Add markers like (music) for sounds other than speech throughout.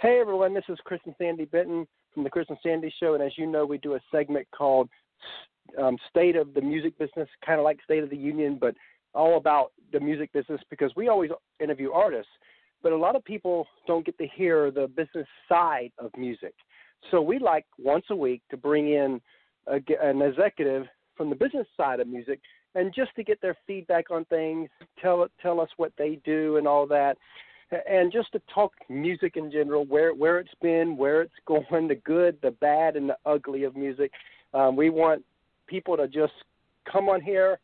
Hey everyone, this is Chris and Sandy Benton from the Chris and Sandy Show, and as you know, we do a segment called um, "State of the Music Business," kind of like State of the Union, but all about the music business because we always interview artists, but a lot of people don't get to hear the business side of music. So we like once a week to bring in a, an executive from the business side of music and just to get their feedback on things, tell tell us what they do and all that, and just to talk music in general, where where it's been, where it's (laughs) going, the good, the bad, and the ugly of music. Um, we want people to just come on here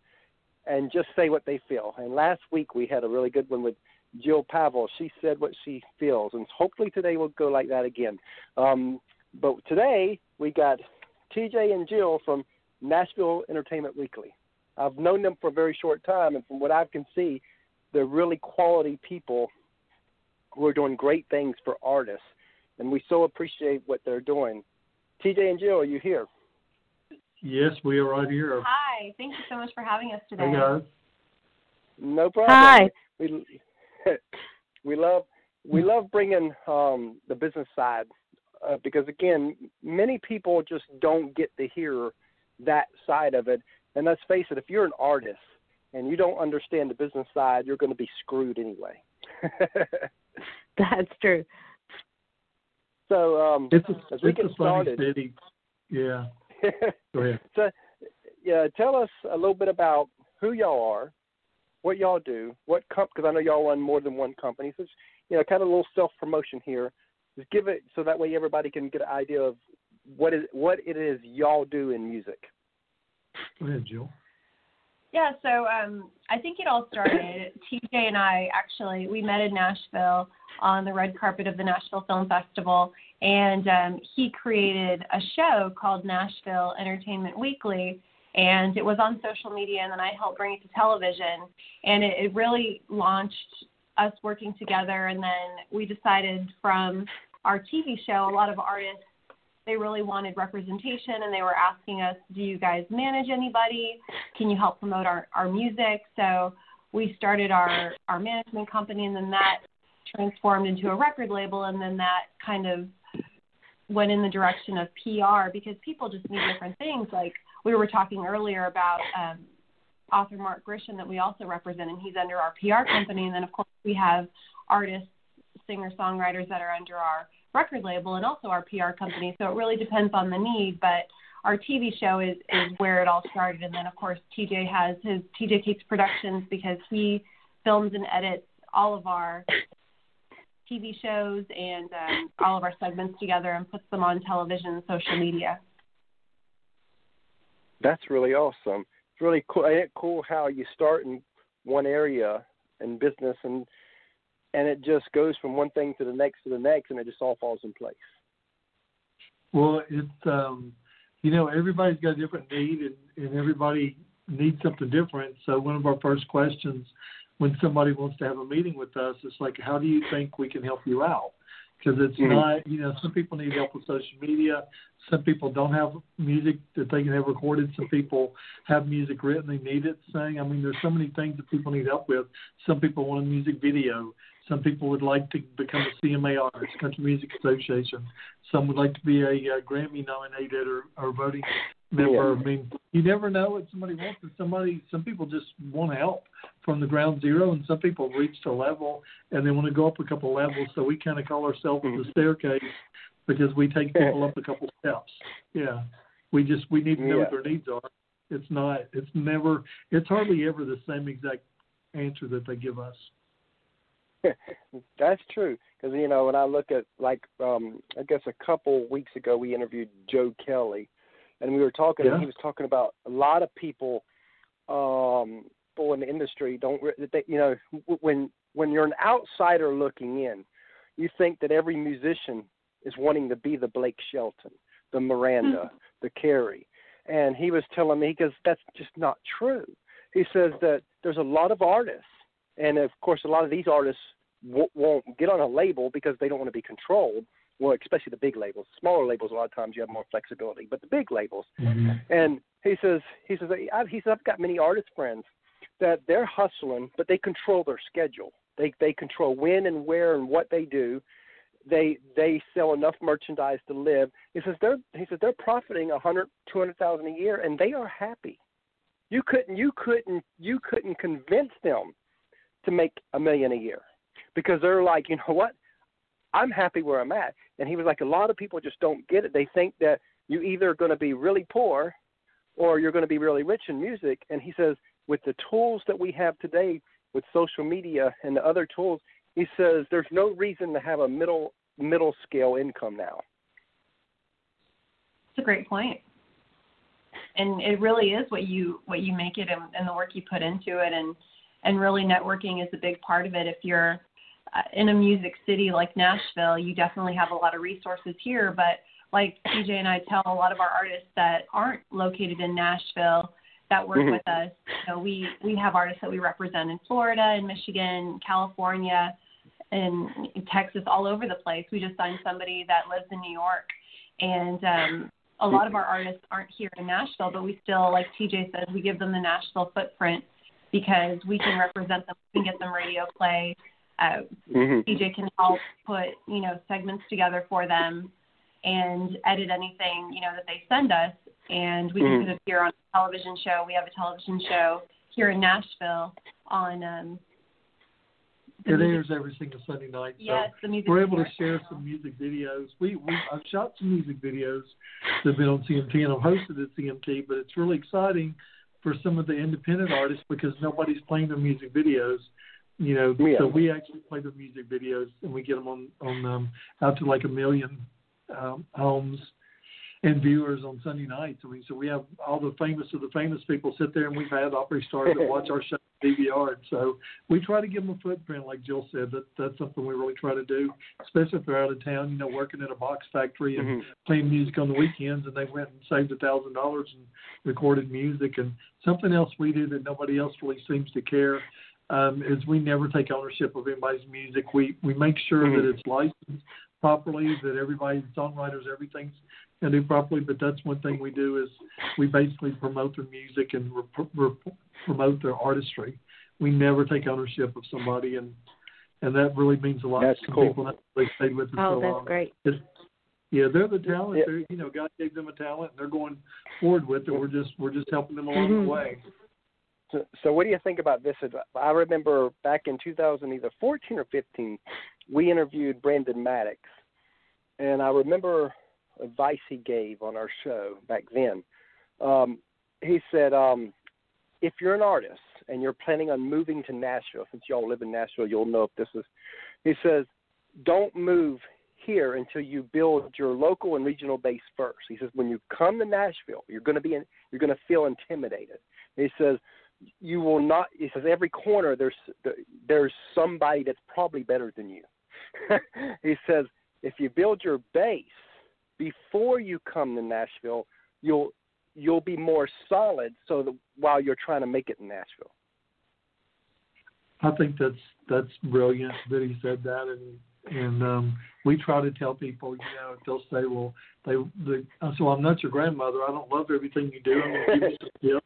and just say what they feel. And last week we had a really good one with Jill Pavel. She said what she feels, and hopefully today we'll go like that again. Um, but today we got TJ and Jill from Nashville Entertainment Weekly. I've known them for a very short time, and from what I can see, they're really quality people who are doing great things for artists, and we so appreciate what they're doing. TJ and Jill, are you here? Yes, we are right here. Hi, thank you so much for having us today. Hey guys. No problem. Hi. We (laughs) we love we love bringing um, the business side uh, because again, many people just don't get to hear that side of it. And let's face it, if you're an artist and you don't understand the business side, you're going to be screwed anyway. (laughs) (laughs) That's true. So um, It's a, as we it's get a funny started, city. Yeah. (laughs) Go ahead. so yeah, tell us a little bit about who y'all are, what y'all do, what comp because I know y'all run more than one company. So it's, you know, kind of a little self promotion here. Just give it so that way everybody can get an idea of what is what it is y'all do in music. Go ahead, Jill. Yeah, so um, I think it all started. (coughs) TJ and I actually we met in Nashville on the red carpet of the Nashville Film Festival, and um, he created a show called Nashville Entertainment Weekly, and it was on social media, and then I helped bring it to television, and it, it really launched us working together, and then we decided from our TV show, a lot of artists they really wanted representation and they were asking us, Do you guys manage anybody? Can you help promote our, our music? So we started our, our management company and then that transformed into a record label and then that kind of went in the direction of PR because people just need different things. Like we were talking earlier about um, author Mark Grisham that we also represent and he's under our PR company and then of course we have artists, singer songwriters that are under our record label and also our PR company. So it really depends on the need, but our TV show is is where it all started. And then of course TJ has his TJ Cates Productions because he films and edits all of our TV shows and um, all of our segments together and puts them on television and social media. That's really awesome. It's really cool. Ain't it cool how you start in one area in business and and it just goes from one thing to the next to the next, and it just all falls in place. Well, it's um, you know everybody's got a different need, and, and everybody needs something different. So one of our first questions when somebody wants to have a meeting with us, it's like, how do you think we can help you out? Because it's Mhm. not, you know, some people need help with social media. Some people don't have music that they can have recorded. Some people have music written, they need it sang. I mean, there's so many things that people need help with. Some people want a music video. Some people would like to become a CMA artist, Country Music Association. Some would like to be a, uh Grammy nominated or, or voting member. Yeah. I mean, you never know what somebody wants. And somebody, some people just want to help from the ground zero, and some people reach a level and they want to go up a couple levels. So we kind of call ourselves the staircase because we take people up a couple steps. Yeah, we just we need to know what their needs are. It's not. It's never. It's hardly ever the same exact answer that they give us. (laughs) That's true because you know when I look at like um I guess a couple weeks ago we interviewed Joe Kelly, and we were talking. Yeah. He was talking about a lot of people, um, people in the industry don't they, you know when when you're an outsider looking in, you think that every musician is wanting to be the Blake Shelton, the Miranda, the Carrie, and he was telling me because that's just not true. He says that there's a lot of artists, and of course a lot of these artists w- won't get on a label because they don't want to be controlled. Well, especially the big labels. Smaller labels, a lot of times you have more flexibility, but the big labels. Mm-hmm. And he says, he says, I, he says, I've got many artist friends that they're hustling, but they control their schedule. They they control when and where and what they do. they they sell enough merchandise to live. He says they're he says they're profiting a hundred, two hundred thousand a year, and they are happy. You couldn't you couldn't you couldn't convince them to make a million a year because they're like, you know what, I'm happy where I'm at. And he was like, a lot of people just don't get it. They think that you either going to be really poor or you're going to be really rich in music. And he says, with the tools that we have today, with social media and the other tools, he says there's no reason to have a middle middle scale income now. It's a great point. And it really is what you what you make it and, and the work you put into it and and really networking is a big part of it. If you're in a music city like Nashville, you definitely have a lot of resources here, but like TJ and I tell a lot of our artists that aren't located in Nashville that work mm-hmm. with us. You know, we we have artists that we represent in Florida, in Michigan, California, in Texas, all over the place. We just signed somebody that lives in New York, and um, a lot of our artists aren't here in Nashville, but we still, like TJ says, we give them the Nashville footprint because we can represent them, we can get them radio play. Uh, mm-hmm. TJ can help put you know segments together for them and edit anything you know that they send us, and we mm-hmm. can appear on a television show. We have a television show here in Nashville on. Um, it airs every single Sunday night. So yes, the music we're able to share some music videos. We we I've shot some music videos that've been on CMT and I've hosted at CMT, but it's really exciting for some of the independent artists because nobody's playing their music videos. You know, yeah. so we actually play the music videos and we get them on on um, out to like a million um, homes and viewers on Sunday nights. I mean, so we have all the famous of the famous people sit there, and we've had Opry stars that watch our show DVR. So we try to give them a footprint, like Jill said. That that's something we really try to do, especially if they're out of town. You know, working at a box factory and mm-hmm. playing music on the weekends, and they went and saved a thousand dollars and recorded music. And something else we do that nobody else really seems to care um, is we never take ownership of anybody's music. We we make sure mm-hmm. that it's licensed properly, that everybody, songwriters, everything's going to do properly. But that's one thing we do is we basically promote their music and re- re- promote their artistry. We never take ownership of somebody, and and that really means a lot that's to cool. people that they stayed with us oh, so that's long. great. It's, yeah, they're the talent. Yeah. They're, you know, God gave them a talent, and they're going forward with it. We're just we're just helping them along mm-hmm. the way. So, what do you think about this? I remember back in 2000, either 14 or 15, we interviewed Brandon Maddox, and I remember advice he gave on our show back then. Um, he said, um, if you're an artist and you're planning on moving to Nashville, since y'all live in Nashville, you'll know if this is. He says, don't move here until you build your local and regional base first. He says, when you come to Nashville, you're going to be in, you're going to feel intimidated. He says, you will not. He says, every corner there's there's somebody that's probably better than you. (laughs) he says, if you build your base before you come to Nashville, you'll you'll be more solid. So that while you're trying to make it in Nashville, I think that's that's brilliant that he said that, and and um, we try to tell people, you know, if they'll say, well, they, they so I'm not your grandmother. I don't love everything you do. I'm to give you some (laughs)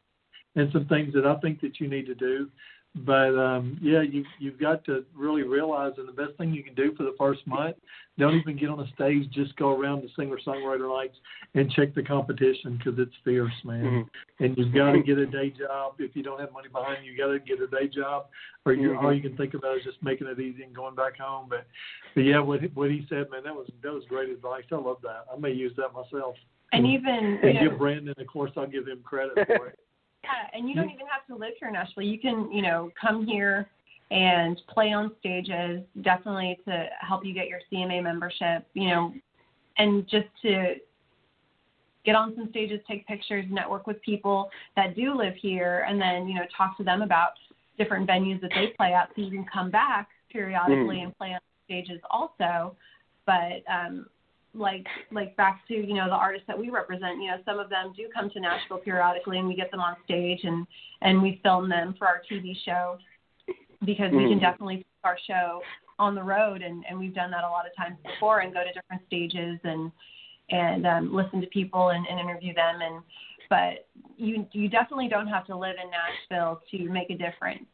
and some things that I think that you need to do. But um yeah you you've got to really realize that the best thing you can do for the first month don't even get on a stage just go around the singer songwriter nights and check the competition because it's fierce man. Mm-hmm. and you've got to get a day job. If you don't have money behind you you got to get a day job or you mm-hmm. all you can think about is just making it easy and going back home. But but yeah what what he said man that was that was great advice. I love that. I may use that myself. And even and you give Brandon, of course, I'll give him credit for it. Yeah, and you don't even have to live here in Nashville. You can, you know, come here and play on stages, definitely to help you get your CMA membership, you know, and just to get on some stages, take pictures, network with people that do live here, and then, you know, talk to them about different venues that they play at so you can come back periodically mm. and play on stages also. But um, like like back to you know the artists that we represent you know some of them do come to nashville periodically and we get them on stage and and we film them for our tv show because mm-hmm. we can mm-hmm. definitely put our show on the road and and we've done that a lot of times before and go to different stages and and um listen to people and, and interview them and but you you definitely don't have to live in nashville to make a difference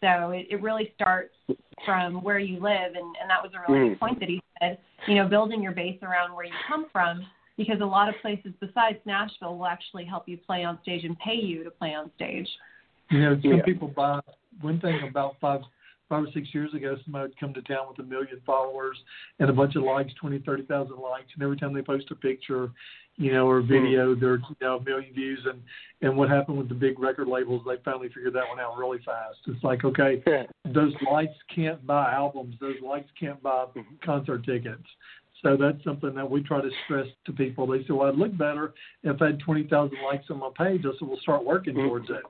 So it, it really starts from where you live, and, and that was a really Mm. good point that he said. You know, building your base around where you come from, because a lot of places besides Nashville will actually help you play on stage and pay you to play on stage. You know, some Yeah. people buy one thing about five five or six years ago, somebody would come to town with a million followers and a bunch of likes, twenty, thirty thousand likes, and every time they post a picture, you know, or video, they're you know a million views. And and what happened with the big record labels? They finally figured that one out really fast. It's like, okay, those likes can't buy albums. Those likes can't buy concert tickets. So that's something that we try to stress to people. They say, well, I'd look better if I had 20,000 likes on my page. I said, we'll start working Mhm. towards it.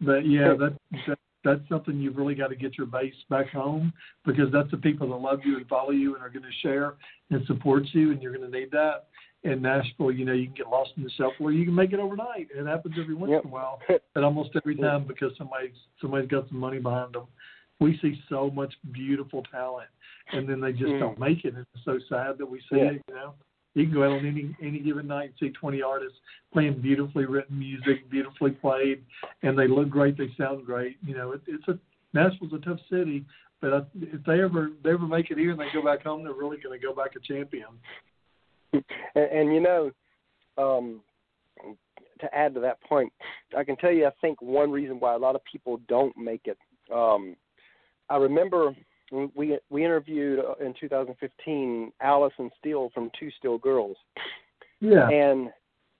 But yeah, that, that that's something you've really got to get your base back home because that's the people that love you and follow you and are going to share and support you, and you're going to need that. In Nashville, you know, you can get lost in the shuffle, or you can make it overnight. It happens every once Yep. in a while, (laughs) but almost every time because somebody's somebody's got some money behind them. We see so much beautiful talent, and then they just Mm. don't make it. And it's so sad that we see Yeah. it. You know, you can go out on any any given night and see 20 artists playing beautifully written music, beautifully played, and they look great, they sound great. You know, it, it's a Nashville's a tough city, but I, if they ever they ever make it here and they go back home, they're really going to go back a champion. (laughs) and, and you know, um, to add to that point, I can tell you, I think one reason why a lot of people don't make it. Um, I remember we we interviewed uh, in 2015 Allison Steele from Two Steel Girls, Yeah. and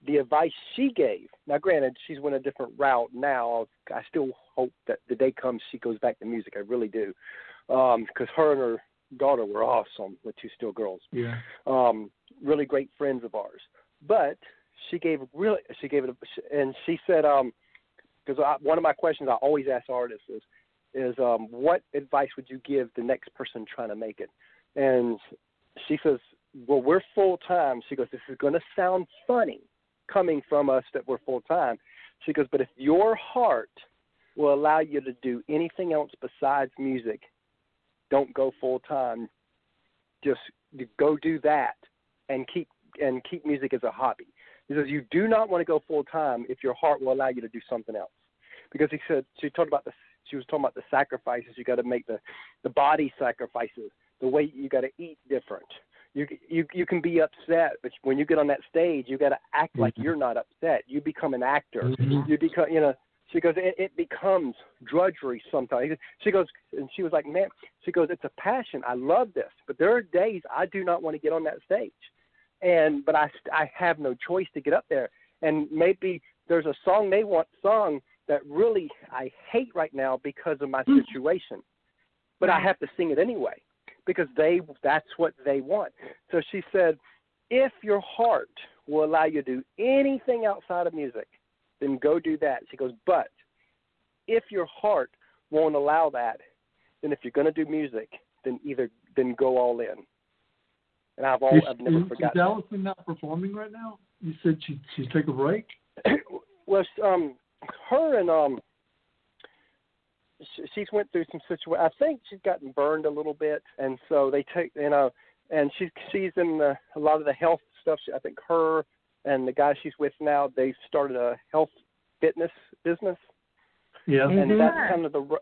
the advice she gave. Now, granted, she's went a different route now. I still hope that the day comes she goes back to music. I really do, because her and her daughter were awesome with Two Steel Girls Yeah. um, really great friends of ours. But she gave really she gave it a, and she said um because one of my questions I always ask artists is is um what advice would you give the next person trying to make it? And she says, well we're full time. She goes this is going to sound funny coming from us that we're full time. She goes but if your heart will allow you to do anything else besides music, don't go full time. Just go do that and keep and keep music as a hobby. He says you do not want to go full time if your heart will allow you to do something else. Because he said she talked about the she was talking about the sacrifices you got to make the the body sacrifices, the way you got to eat different. You you you can be upset, but when you get on that stage, you got to act like you're not upset. You become an actor. Mhm. You become you know. She goes, it, it becomes drudgery sometimes. She goes, and she was like, man, she goes, it's a passion. I love this, but there are days I do not want to get on that stage and but I I have no choice to get up there. And maybe there's a song they want sung that really I hate right now because of my hmm. situation, but I have to sing it anyway because they that's what they want. So she said, if your heart will allow you to do anything outside of music, then go do that. She goes, but if your heart won't allow that, then if you're going to do music, then either then go all in. And I've all Is, I've never is, forgotten. is Allison not performing right now? You said she she taking a break. (clears throat) well, um, her and um, she, she's went through some situation. I think she's gotten burned a little bit, and so they take you know, and she's she's in the, a lot of the health stuff. I think her and the guy she's with now, they started a health fitness business, Yeah. and Mhm. that's kind of the ru-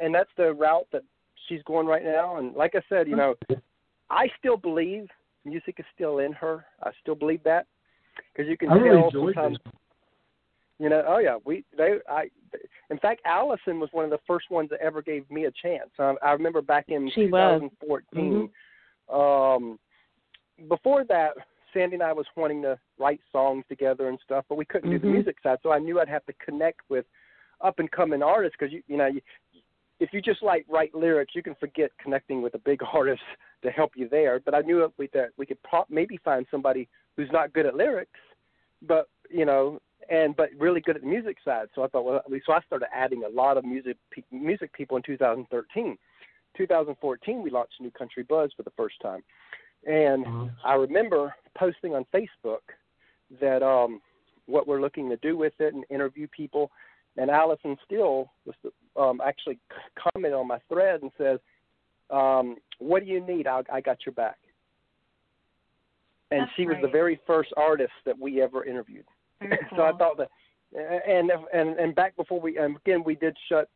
and that's the route that she's going right now. And like I said, you know, I still believe music is still in her. I still believe that because you can I really tell enjoyed sometimes. this. You know, oh yeah, we they I. In fact, Allison was one of the first ones that ever gave me a chance. Um, I remember back in She was. 2014. Um, before that, Sandy and I was wanting to write songs together and stuff, but we couldn't do the Mhm. music side. So I knew I'd have to connect with up and coming artists because you you know you, if you just like write lyrics, you can forget connecting with a big (laughs) artist to help you there. But I knew that we that we could pro- maybe find somebody who's not good at lyrics, but you know, and but really good at the music side. So I thought, well, so I started adding a lot of music music people in 2013. 2014, we launched New Country Buzz for the first time, and Uh-huh. I remember posting on Facebook that um, what we're looking to do with it and interview people. And Allison Steele was the, um, actually commented on my thread and says, um, "What do you need? I, I got your back." And That's she was the very first artist that we ever interviewed. Very (laughs) so I thought that, and and and back before we, and again, we did shut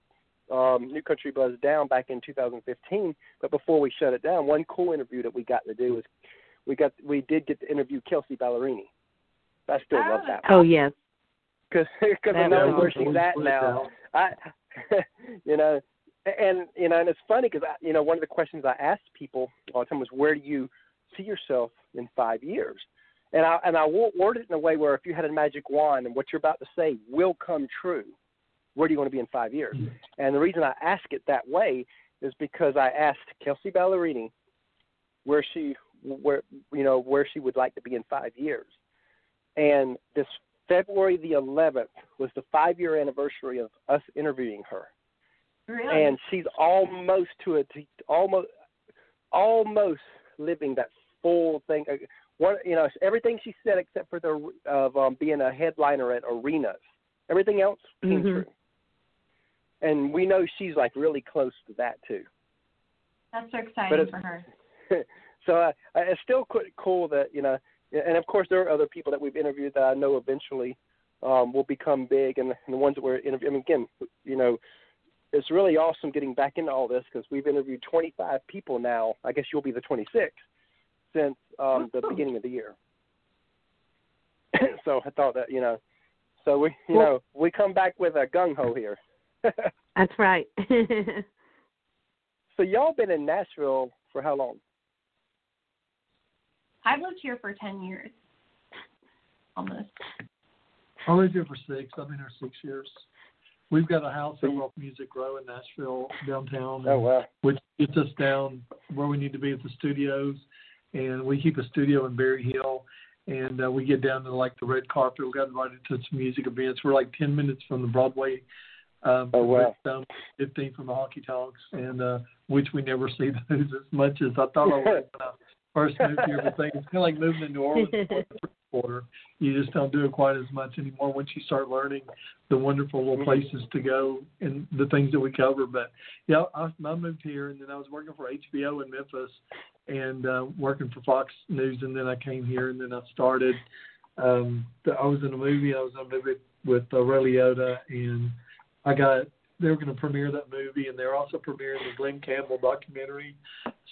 um, New Country Buzz down back in 2015. But before we shut it down, one cool interview that we got to do was we got we did get to interview Kelsea Ballerini. I still Oh, love that Oh yes. (laughs) because because I That know was where she's at now. I, (laughs) you know, and you know, and it's funny because you know one of the questions I asked people all the time was, "Where do you see yourself in five years?" And I and I wo- worded it in a way where if you had a magic wand and what you're about to say will come true, where do you want to be in five years? And the reason I ask it that way is because I asked Kelsea Ballerini where she where you know where she would like to be in five years, and this February the 11th was the five year anniversary of us interviewing her, Really? and she's almost to a t- almost almost living that full thing. Uh, One, you know, everything she said except for the of um, being a headliner at arenas. Everything else came Mhm. true, and we know she's like really close to that too. That's so exciting for her. (laughs) so uh, it's still cool that you know, and of course there are other people that we've interviewed that I know eventually um, will become big, and, and the ones that we're interviewing. I mean, again, you know, it's really awesome getting back into all this because we've interviewed 25 people now. I guess you'll be the 26th since um, the beginning of the year. (coughs) so I thought that you know, so we you Well- know we come back with a gung ho here. (laughs) That's right. (laughs) so y'all been in Nashville for how long? I've lived here for 10 years. Almost. I lived here for six. I've been here six years. We've got a house over off Music Row in Nashville downtown, Oh wow. which gets us down where we need to be at the studios. And we keep a studio in Berry Hill, and uh, we get down to like the red carpet. We got invited to some music events. We're like ten minutes from the Broadway. Um, Oh, wow. um, Fifteen from the Honky Tonks, and uh, which we never see (laughs) those as much as I thought I would when (laughs) I first moved here. But things- it's kind of like moving to New Orleans (laughs) for the first quarter. You just don't do it quite as much anymore once you start learning the wonderful little Mhm. places to go and the things that we cover. But yeah, I, I moved here and then I was working for HBO in Memphis and uh, working for Fox News, and then I came here and then I started. Um, the, I was in a movie. I was in a movie with uh, Ray Liotta, and I got they were going to premiere that movie, and they're also premiering the Glen Campbell documentary.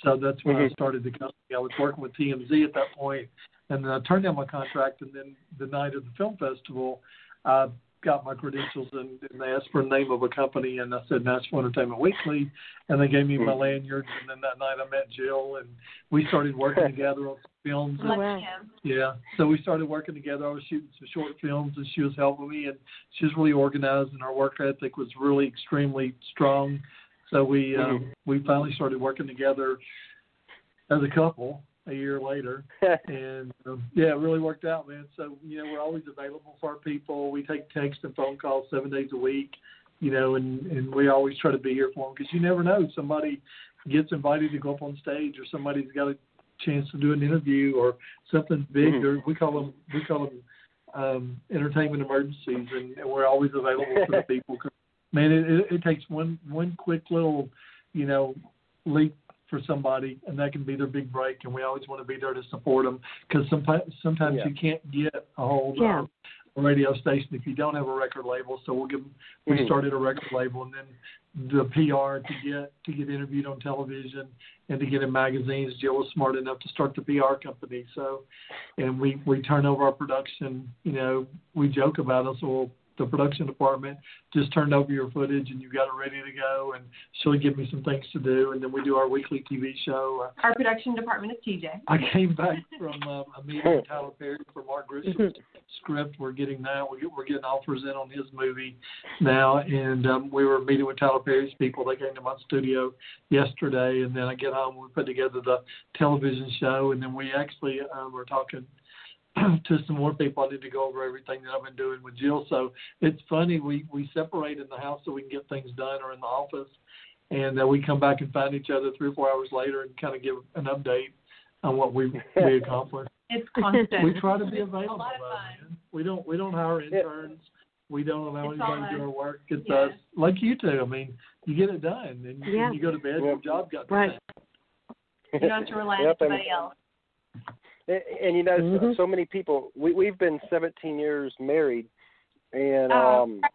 So that's when I Mhm. started the company. I was working with TMZ at that point, and then I turned down my contract. And then the night of the film festival, I got my credentials, and, and they asked for the name of a company, and I said Nashville Entertainment Weekly, and they gave me my Mhm. lanyards. And then that night, I met Jill, and we started working (laughs) together on some films. Lucky wow. Yeah. So we started working together. I was shooting some short films and she was helping me and she was really organized and our work ethic was really extremely strong. So we um Mhm. we finally started working together as a couple a year later. (laughs) And um, yeah, it really worked out, man. So, you know, we're always available for our people. We take text and phone calls seven days a week, you know, and, and we always try to be here for them because you never know. Somebody gets invited to go up on stage or somebody's got a chance to do an interview or something big Mhm. or we call them, we call them um, entertainment emergencies and, and we're always available for the (laughs) people. 'Cause, man, it, it, it takes one, one quick little, you know, leap for somebody, and that can be their big break. And we always want to be there to support them because sometimes sometimes Yeah. you can't get a hold Yeah. of a radio station if you don't have a record label. So we'll give them. We Mhm. started a record label, and then the PR to get to get interviewed on television and to get in magazines. Jill was smart enough to start the PR company. So, and we we turn over our production. You know, we joke about us. Well, the production department just turned over your footage and you got it ready to go and she'll give me some things to do and then we do our weekly TV show. Uh, Our production department is TJ. I came back from uh, a meeting with Tyler Perry for Mark Grisham's Mhm. script. We're getting now We're, get- we're getting offers in on his movie now, and um, we were meeting with Tyler Perry's people. They came to my studio yesterday, and then I get home. We put together the television show, and then we actually um, were talking (clears throat) to some more people. I need to go over everything that I've been doing with Jill. So it's funny. We we separate in the house so we can get things done, or in the office, and uh, we come back and find each other three or four hours later and kind of give an update on what we we (laughs) accomplished. It's (laughs) constant. We try to be It's available. A lot of fun. man. We don't we don't hire interns. We don't allow It's anybody to do our work. It's Yeah. us, like you two. I mean, you get it done, and Yeah. and you go to bed. Yeah. Your job got Right. done. You don't have to rely on Yep, and- anybody else. And, and you know, so, Mhm. so many people. We we've been 17 years married, and Oh. um,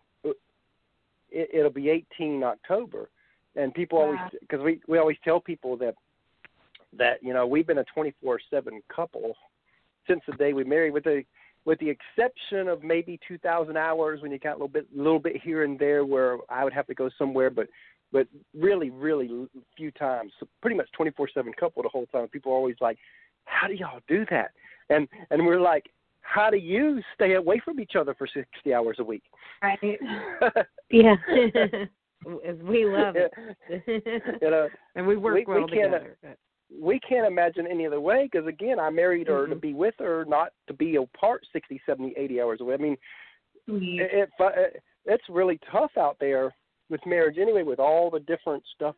it, it'll be 18 October, and people Wow. always because we we always tell people that that you know we've been a 24/7 couple since the day we married, with the with the exception of maybe 2,000 hours when you got a little bit little bit here and there where I would have to go somewhere, but but really really few times, so pretty much 24/7 couple the whole time. People are always like, how do y'all do that? And and we're like, how do you stay away from each other for 60 hours a week? Right. (laughs) Yeah. (laughs) we love it. you know, (laughs) and we work we- we well can't- uh, together. we can't imagine any other way because again, I married her to Mhm. be with her, not to be apart 60, 70, 80 hours a week. I mean, Sweet. it, it uh, it's really tough out there with marriage anyway, with all the different stuff,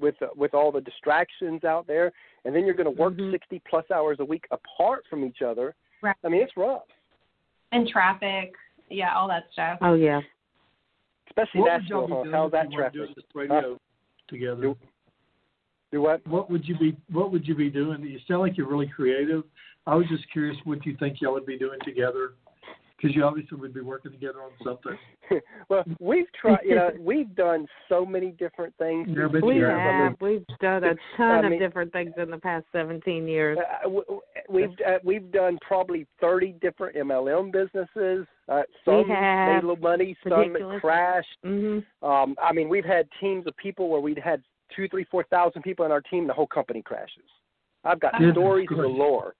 with uh, with all the distractions out there, and then you're going to work Mhm. 60 plus hours a week apart from each other. Right. I mean, it's rough, And traffic. Yeah, all that stuff. Oh yeah. especially What would Nashville. Huh? How's that you traffic? doing this radio together? Do- Do what? What would you be What would you be doing? You sound like you're really creative. I was just curious what you think y'all would be doing together, because you obviously would be working together on something. (laughs) well, we've tried. You know, we've done so many different things. Yeah, We you I mean, have. We've done a ton I mean- of different things in the past 17 years. Uh, w- w- we've uh, we've done probably thirty different MLM businesses. Uh, some made a little money, some Ridiculous. crashed. Mhm. Um, I mean, we've had teams of people where we'd had two, three, four thousand people in our team. and The whole company crashes. I've got Goodness stories galore,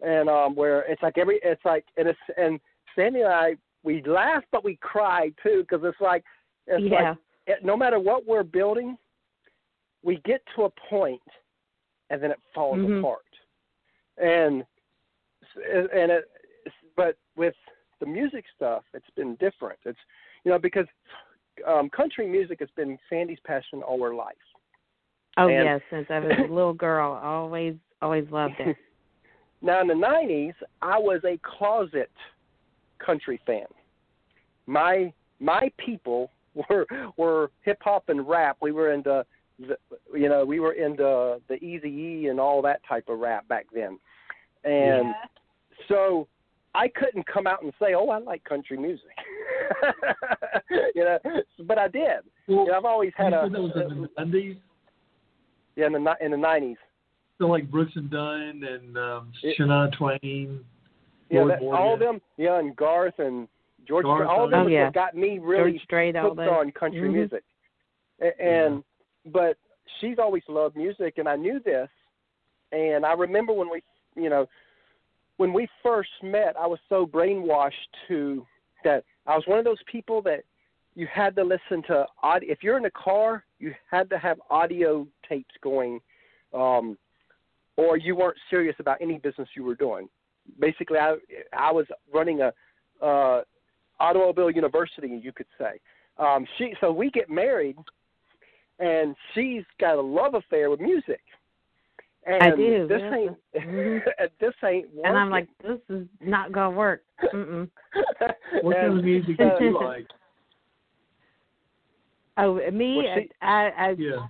and um, where it's like every, it's like, and it's and Sandy and I, we laugh but we cry too because it's like, it's Yeah. like it, no matter what we're building, we get to a point, and then it falls Mhm. apart. And and it, but with the music stuff, it's been different. It's you know because um, country music has been Sandy's passion all her life. Oh And- yes, since I was a (laughs) little girl, always always loved it. (laughs) Now in the '90s, I was a closet country fan. My my people (laughs) were were hip hop and rap. We were into the, you know we were into the Easy E and all that type of rap back then, and yeah. so I couldn't come out and say, "Oh, I like country music," (laughs) you know, but I did. Well, You know, I've always had a said that was in the nineties. yeah in the in the '90s. So like Brooks and Dunn and um, It- Shania Twain. Yeah, that, all of them. Yeah, and Garth and George. Garth, all of them oh, is yeah. got me really George Strait, hooked on country Mhm. music. A- And but she's always loved music, and I knew this. And I remember when we, you know, when we first met, I was so brainwashed to that I was one of those people that you had to listen to audio. If you're in a car, you had to have audio tapes going, um, or you weren't serious about any business you were doing. Basically, I I was running a uh, automobile university, you could say. Um, she so we get married, and she's got a love affair with music. And I do, This yeah. ain't (laughs) Mhm. this ain't working. And I'm like, this is not gonna work. Mm-mm. (laughs) What kind of music do you like? Oh, me, Well, she- I, I, Yeah.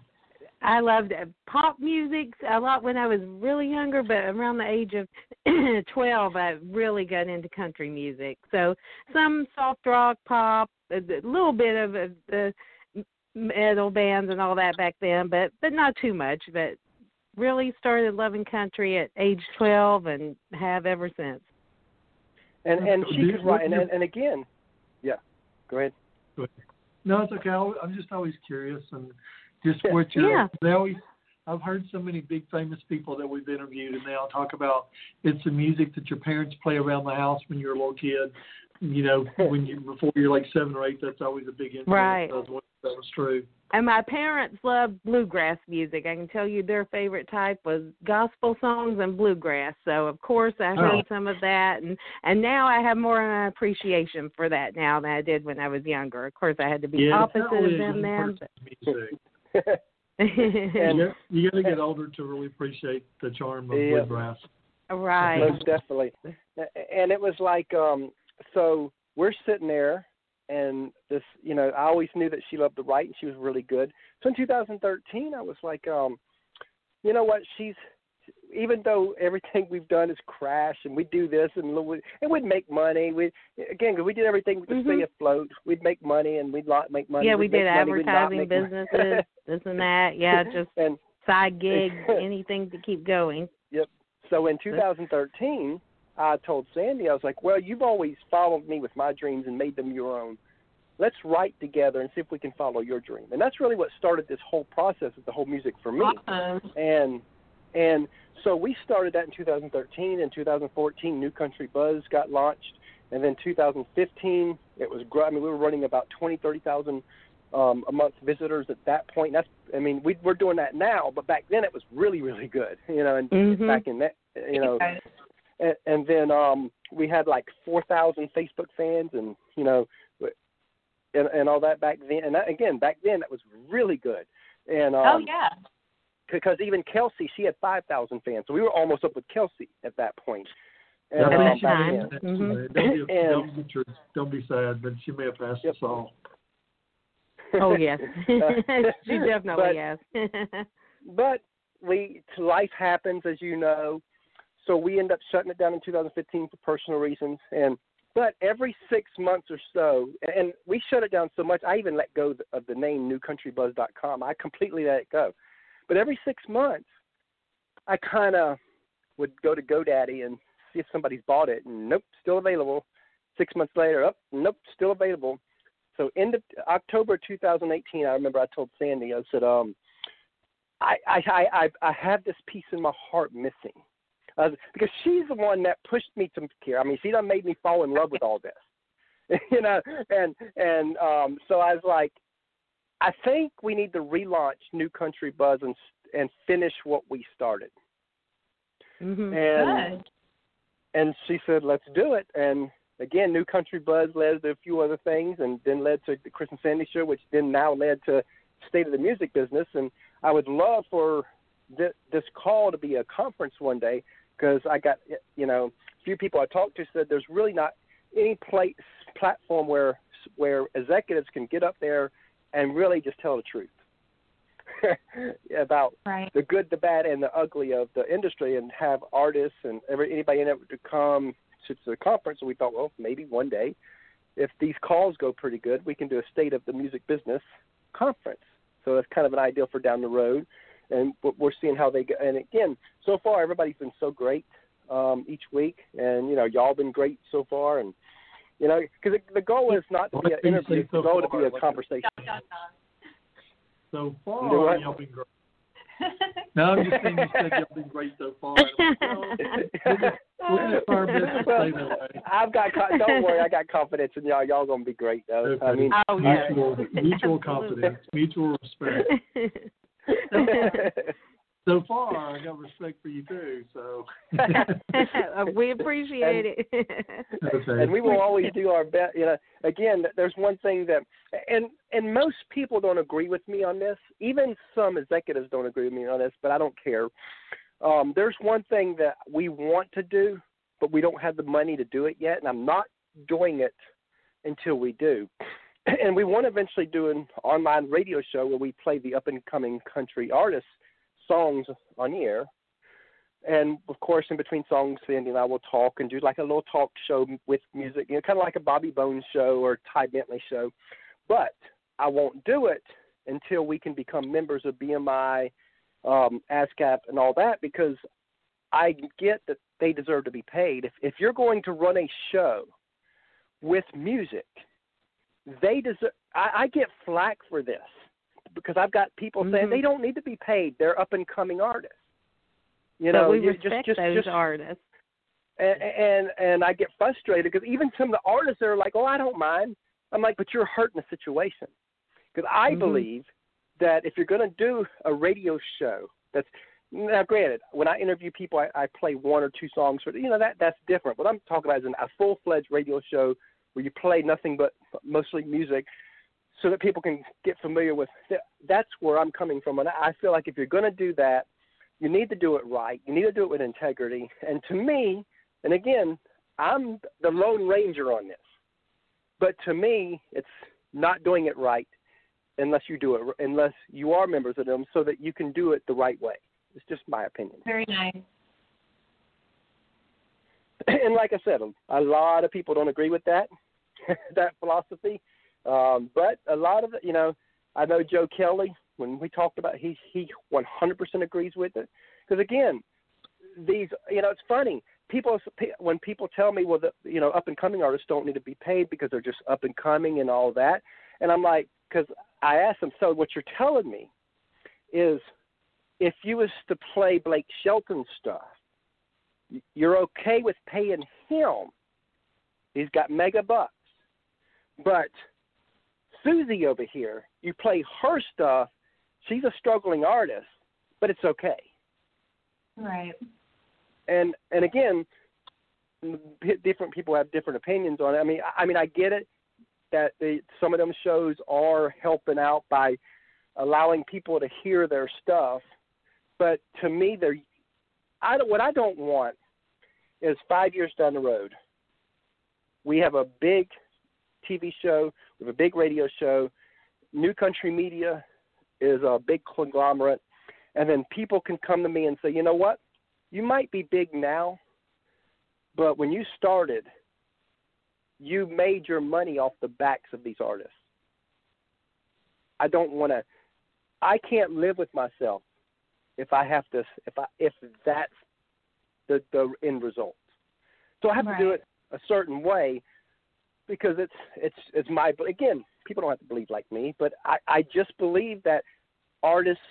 I loved uh, pop music a lot when I was really younger, but around the age of (clears throat) 12, I really got into country music. So some soft rock, pop, a a little bit of uh, the metal bands and all that back then, but but not too much. But really started loving country at age 12 and have ever since. and and she could what write. And, and and again, yeah. Go ahead. No, it's okay. I'm just always curious and just what you're. Yeah. They always. I've heard so many big famous people that we've interviewed, and they all talk about it's the music that your parents play around the house when you're a little kid. You know, (laughs) when you before you're like seven or eight, that's always a big influence. Right. That was, that was true. And my parents loved bluegrass music. I can tell you their favorite type was gospel songs and bluegrass. So of course I heard Oh. some of that and and now I have more of an appreciation for that now than I did when I was younger. Of course I had to be yeah, opposite it's not really of them then. person's music. but- You got, you got to get older to really appreciate the charm of Yeah. bluegrass. right. Most definitely. And it was like, um, so we're sitting there, and this, you know, I always knew that she loved to write, and she was really good. So in 2013, I was like, um, you know what? She's even though everything we've done is crash and we do this and and we'd make money. We again, cause we did everything to Mhm. stay afloat. We'd make money and we'd not make money. yeah, we We'd did advertising money. businesses, this and that. (laughs) Yeah, just and side gigs, (laughs) anything to keep going. Yep. So in 2013, I told Sandy, I was like, "Well, you've always followed me with my dreams and made them your own. Let's write together and see if we can follow your dream." And that's really what started this whole process of the whole music for me. Awesome. and and so we started that in 2013 in 2014 new country buzz got launched and then 2015 it was gr- i mean we were running about 20 30,000 um a month visitors at that point that's i mean we we're doing that now but back then it was really really good (laughs) you know and Mhm. back in that you know Okay. and, and then um we had like 4,000 Facebook fans and you know and and all that back then and that, again back then that was really good and um oh yeah. Because even Kelsea, she had 5,000 fans. So we were almost up with Kelsea at that point. And, um, that back time. then. That's Mhm. right. Don't, be, And- don't, get your, don't be sad, but she may have passed Yep. us all. Oh yes, (laughs) (laughs) she definitely but, has. (laughs) But we life happens, as you know. So we end up shutting it down in 2015 for personal reasons. And but every six months or so, and we shut it down so much, I even let go of the name NewCountryBuzz.com. I completely let it go. But every six months, I kind of would go to GoDaddy and see if somebody's bought it, and nope, still available. Six months later, up, nope, still available. So end of October 2018, I remember I told Sandy, I said, um, I I I I I have this piece in my heart missing, uh, because she's the one that pushed me to care. I mean, she done made me fall in love with all this, (laughs) you know. And and um, so I was like, I think we need to relaunch New Country Buzz and and finish what we started. hmm And Good. and she said, "Let's do it." And again, New Country Buzz led to a few other things, and then led to the Chris and Sandy Show, which then now led to State of the Music Business. And I would love for th- this call to be a conference one day, because I got you know a few people I talked to said there's really not any place platform where where executives can get up there and really just tell the truth (laughs) about Right. the good, the bad, and the ugly of the industry, and have artists and every anybody in it to come to the conference. And we thought, well, maybe one day, if these calls go pretty good, we can do a state of the music business conference. So that's kind of an ideal for down the road, and we're- we're seeing how they go. And again, so far everybody's been so great um, each week, and you know, y'all been great so far, and you know, because the, the goal is not to be an What do you interview, say it's the so goal to be a What- conversation. So Do far, what? y'all been great. (laughs) No, I'm just saying you said y'all been great so far. And I'm like, well, we're gonna- we're gonna try our best to Well, that. I've got don't worry, I got confidence in y'all. Y'all gonna be great though. I mean, Oh yeah. mutual, mutual confidence, mutual respect. (laughs) (laughs) So far, I got respect for you too. So. (laughs) we appreciate it. Okay. and we will always do our best. You know, again, there's one thing that, and and most people don't agree with me on this. Even some executives don't agree with me on this, but I don't care. Um, there's one thing that we want to do, but we don't have the money to do it yet, and I'm not doing it until we do. (clears throat) And we want to eventually do an online radio show where we play the up and coming country artists' songs on air. And of course, in between songs, Sandy and I will talk and do like a little talk show with music, you know, kind of like a Bobby Bones show or Ty Bentley show. But I won't do it until we can become members of BMI, um, ASCAP, and all that because I get that they deserve to be paid. If if you're going to run a show with music, they deserve. I, I get flack for this because I've got people saying Mhm. they don't need to be paid. They're up and coming artists. You but know, we respect just just those just artists. and and, and I get frustrated because even some of the artists are like, "Oh, I don't mind." I'm like, "But you're hurting the situation." Because I Mhm. believe that if you're going to do a radio show, that's now granted, when I interview people, I, I play one or two songs for you know that that's different. What I'm talking about is an, a full fledged radio show where you play nothing but mostly music, so that people can get familiar with. That's where I'm coming from, and I feel like if you're going to do that, you need to do it right. You need to do it with integrity. And to me, and again, I'm the lone ranger on this, but to me, it's not doing it right unless you do it unless you are members of them, so that you can do it the right way. It's just my opinion. Very nice. (clears throat) and like I said, a lot of people don't agree with that (laughs) that philosophy. Um, but a lot of it, you know, I know Joe Kelly when we talked about he he 100% agrees with it. Because again, these you know it's funny. People when people tell me well the you know up and coming artists don't need to be paid because they're just up and coming and all that and I'm like because I asked them so what you're telling me is if you was to play Blake Shelton stuff you're okay with paying him. He's got mega bucks. But Susie over here you play her stuff. She's a struggling artist but it's okay. Right. And and again, different people have different opinions on it. I mean, I, I mean, I get it that the, some of them shows are helping out by allowing people to hear their stuff, but to me, they're I don't, what I don't want is five years down the road, we have a big TV show, we have a big radio show, New Country Media is a big conglomerate, and then people can come to me and say, you know what, you might be big now, but when you started, you made your money off the backs of these artists. I don't want to. I can't live with myself if I have to. If I if that's the the end result. So I have right. to do it a certain way because it's it's it's my. Again, people don't have to believe like me, but I I just believe that artists,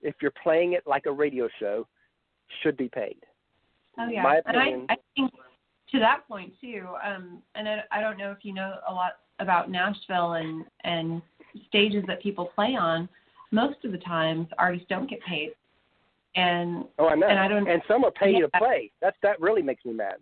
if you're playing it like a radio show, should be paid. Oh yeah, My and I, I think to that point too. Um, and I, I don't know if you know a lot about Nashville and and stages that people play on. Most of the times, artists don't get paid, and oh, I know. and I don't. And some are paid Yeah. to play. That's that really makes me mad.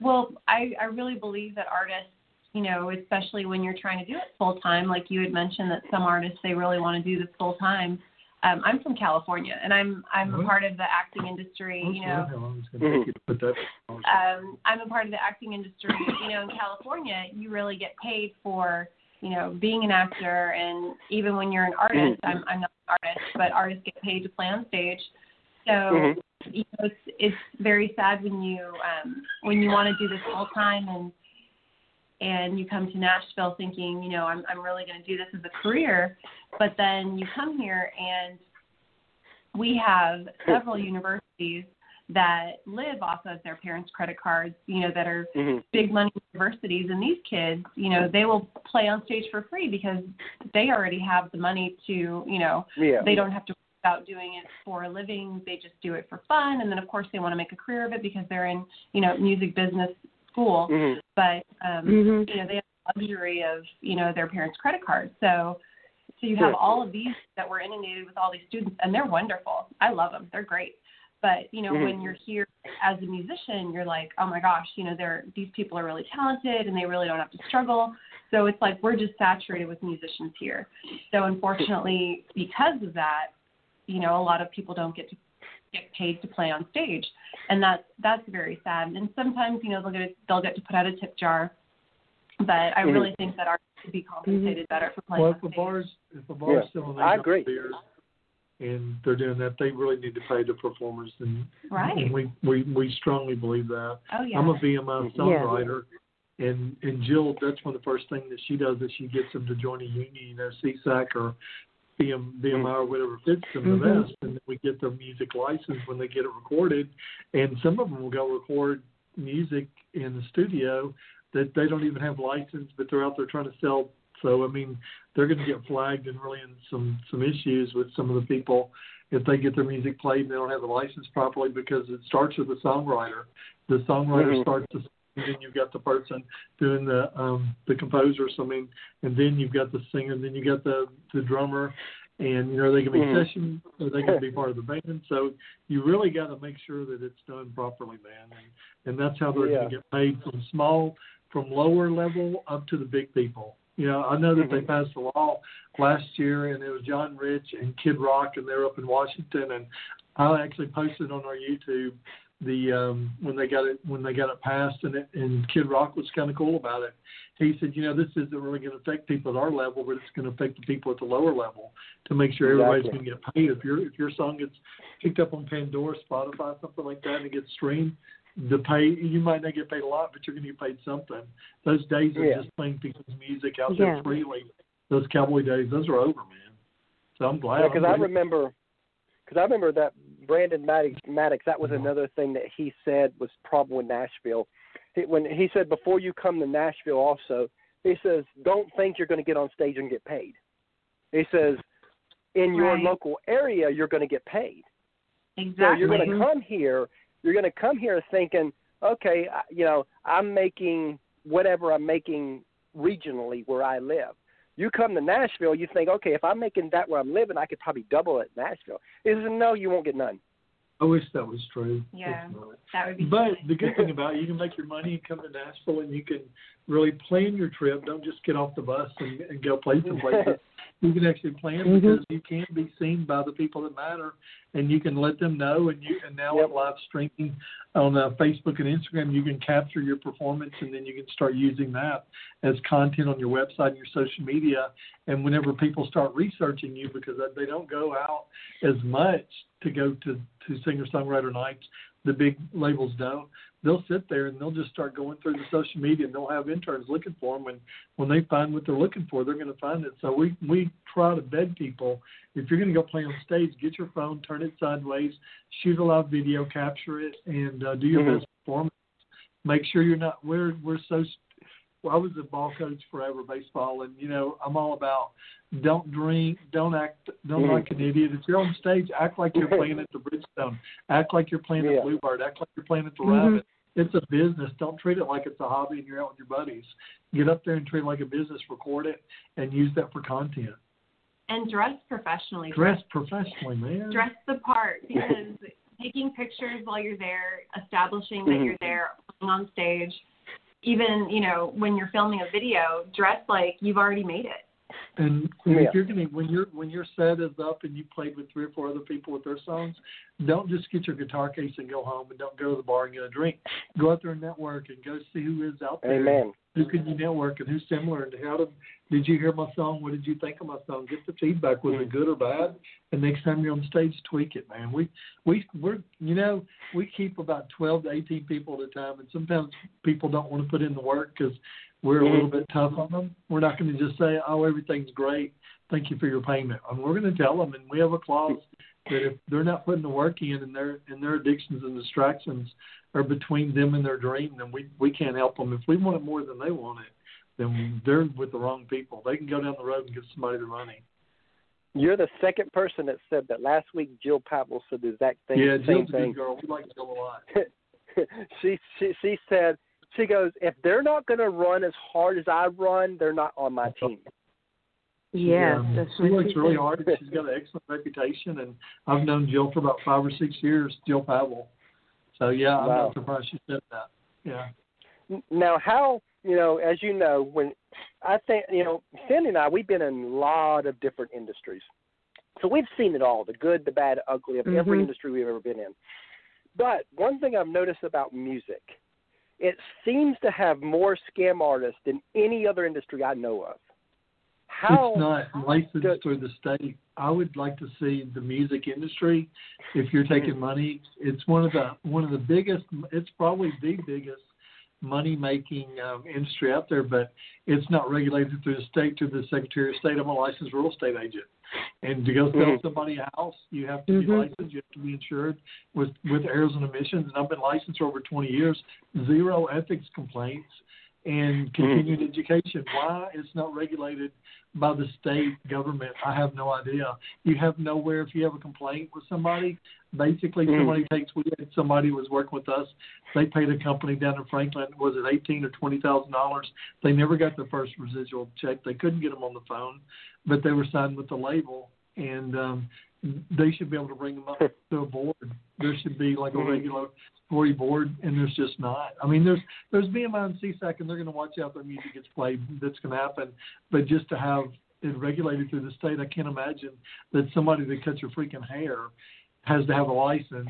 Well, I I really believe that artists, you know, especially when you're trying to do it full time, like you had mentioned that some artists they really want to do this full time. Um, I'm from California, and I'm I'm a part of the acting industry. You know, how long going to take you to put that. um, I'm a part of the acting industry. You know, in California, you really get paid for you know being an actor, and even when you're an artist, I'm I'm not an artist, but artists get paid to play on stage. So Mhm. you know, it's it's very sad when you um, when you want to do this full time and and you come to Nashville thinking, you know, I'm I'm really going to do this as a career, but then you come here and we have several universities that live off of their parents' credit cards, you know, that are hmm big money universities and these kids, you know, they will play on stage for free because they already have the money to, you know, Yeah. they don't have to worry about doing it for a living. They just do it for fun and then of course they want to make a career of it because they're in, you know, music business school. hmm But um Mhm. you know, they have the luxury of, you know, their parents' credit cards. So so you Sure. have all of these that were inundated with all these students and they're wonderful. I love them. They're great. But, you know, Mhm. when you're here as a musician, you're like, "Oh my gosh, you know, they're these people are really talented and they really don't have to struggle." So it's like we're just saturated with musicians here. So unfortunately, because of that, you know, a lot of people don't get to get paid to play on stage, and that's that's very sad. And sometimes, you know, they'll get they'll get to put out a tip jar, but I Mhm. really think that artists should be compensated better for playing Well, on if a stage. bar's if a bar's Yeah, selling I eight agree. beers and they're doing that, they really need to pay the performers, and, Right. and we we we strongly believe that. Oh yeah. I'm a BMI Yeah. songwriter, and and Jill, that's one of the first things that she does is she gets them to join a union, you know, SESAC or BM, BMI or whatever fits them the Mhm. best, and then we get their music license when they get it recorded, and some of them will go record music in the studio that they don't even have license, but they're out there trying to sell. So I mean, they're going to get flagged and really in some some issues with some of the people if they get their music played and they don't have the license properly because it starts with the songwriter. The songwriter Mhm. starts the then you've got the person doing the um the composer so I mean and then you've got the singer then you got the the drummer and you know they can be Mhm. session or they can be part of the band so you really got to make sure that it's done properly man and and that's how they're Yeah. going to get paid from small from lower level up to the big people you know I know that they Mhm. passed a law last year and it was John Rich and Kid Rock and they're up in Washington and I actually posted on our YouTube the um when they got it when they got it passed and it, and Kid Rock was kind of cool about it. He said, you know, this isn't really going to affect people at our level, but it's going to affect the people at the lower level to make sure everybody's Exactly. going to get paid. If your if your song gets picked up on Pandora, Spotify, something like that, and it gets streamed, the pay you might not get paid a lot, but you're going to get paid something. Those days of just playing people's music out Yeah. there freely, those cowboy days, those are over, man. So I'm glad. because I'm I remember, because I remember that Brandon Maddox, Maddox. That was Mhm. another thing that he said was problem with Nashville. He, when he said before you come to Nashville, also he says don't think you're going to get on stage and get paid. He says in your Right. local area you're going to get paid. So you're going to come here. You're going to come here thinking, okay, you know, I'm making whatever I'm making regionally where I live. You come to Nashville, you think, okay, if I'm making that where I'm living, I could probably double it in Nashville. He says, no, you won't get none. I wish that was true. Yeah. That would be But nice. the good thing (laughs) about it, you can make your money and come to Nashville, and you can really plan your trip. Don't just get off the bus and, and go places. places. (laughs) You can actually plan Mhm. because you can be seen by the people that matter, and you can let them know. And you and now Yep. with live streaming on uh, Facebook and Instagram, you can capture your performance, and then you can start using that as content on your website and your social media. And whenever people start researching you, because they don't go out as much to go to to singer songwriter nights, the big labels don't. They'll sit there and they'll just start going through the social media and they'll have interns looking for them. And when they find what they're looking for, they're going to find it. So we we try to beg people if you're going to go play on stage, get your phone, turn it sideways, shoot a live video, capture it, and uh, do your Mhm. best performance. Make sure you're not. We're we're so. Well, I was a ball coach forever, baseball, and you know I'm all about don't drink, don't act, don't Mhm. like an idiot. If you're on stage, act like you're playing at the Bridgestone, act like you're playing Yeah. at Bluebird, act like you're playing at the Mhm. Rabbit. It's a business. Don't treat it like it's a hobby and you're out with your buddies. Get up there and treat it like a business. Record it and use that for content. and dress professionally. Dress professionally, man. dress the part (laughs) because taking pictures while you're there, establishing that Mhm. you're there, playing on stage, even you know when you're filming a video, dress like you've already made it. And Yeah. if you're gonna when your when your set is up and you played with three or four other people with their songs, don't just get your guitar case and go home and don't go to the bar and get a drink. Go out there and network and go see who is out there. Amen. Who can you network and who's similar and how did did you hear my song? What did you think of my song? Get the feedback. Was it mm. good or bad? And next time you're on stage, tweak it, man. We we we're you know we keep about twelve to eighteen people at a time, and sometimes people don't want to put in the work because we're a little bit tough on them. We're not going to just say, "Oh, everything's great. Thank you for your payment." And we're going to tell them, and we have a clause that if they're not putting the work in, and their and their addictions and distractions are between them and their dream, then we we can't help them. If we want it more than they want it, then they're with the wrong people. They can go down the road and give somebody the money. You're the second person that said that. Last week, Jill Pavel said the exact thing. yeah, same Jill's a thing. girl. We like Jill a lot. (laughs) she she she said she goes if they're not going to run as hard as I run, they're not on my team. Yeah, um, that's she works she really hard. and She's got an excellent reputation, and I've known Jill for about five or six years. Jill Pavel. So yeah, I'm Wow. not surprised she said that. Yeah. Now, how you know, as you know, when I think you know, Cindy and I, we've been in a lot of different industries, so we've seen it all—the good, the bad, the ugly of every Mhm. industry we've ever been in. But one thing I've noticed about music, it seems to have more scam artists than any other industry I know of. How? it's not licensed through the state. I would like to see the music industry. If you're hmm. taking money, it's one of the one of the biggest. It's probably the biggest money making um, industry out there, but it's not regulated through the state through the Secretary of State. I'm a licensed real estate agent, and to go sell Mhm. somebody a house, you have to be Mhm. licensed. You have to be insured with with errors and omissions. And I've been licensed for over 20 years. Zero ethics complaints and continuing education. Why it's not regulated by the state government, I have no idea. You have nowhere if you have a complaint with somebody. Basically, Mhm. somebody takes. We had somebody was working with us. They paid a company down in Franklin. Was it eighteen or twenty thousand dollars? They never got the first residual check. They couldn't get them on the phone, but they were signed with the label, and um, they should be able to bring them up to a board. There should be like a Mhm. regular Tory board, and there's just not. I mean, there's there's BMI and SESAC, and they're going to watch out their music gets played. That's going to happen. But just to have it regulated through the state, I can't imagine that somebody that cuts your freaking hair has to have a license,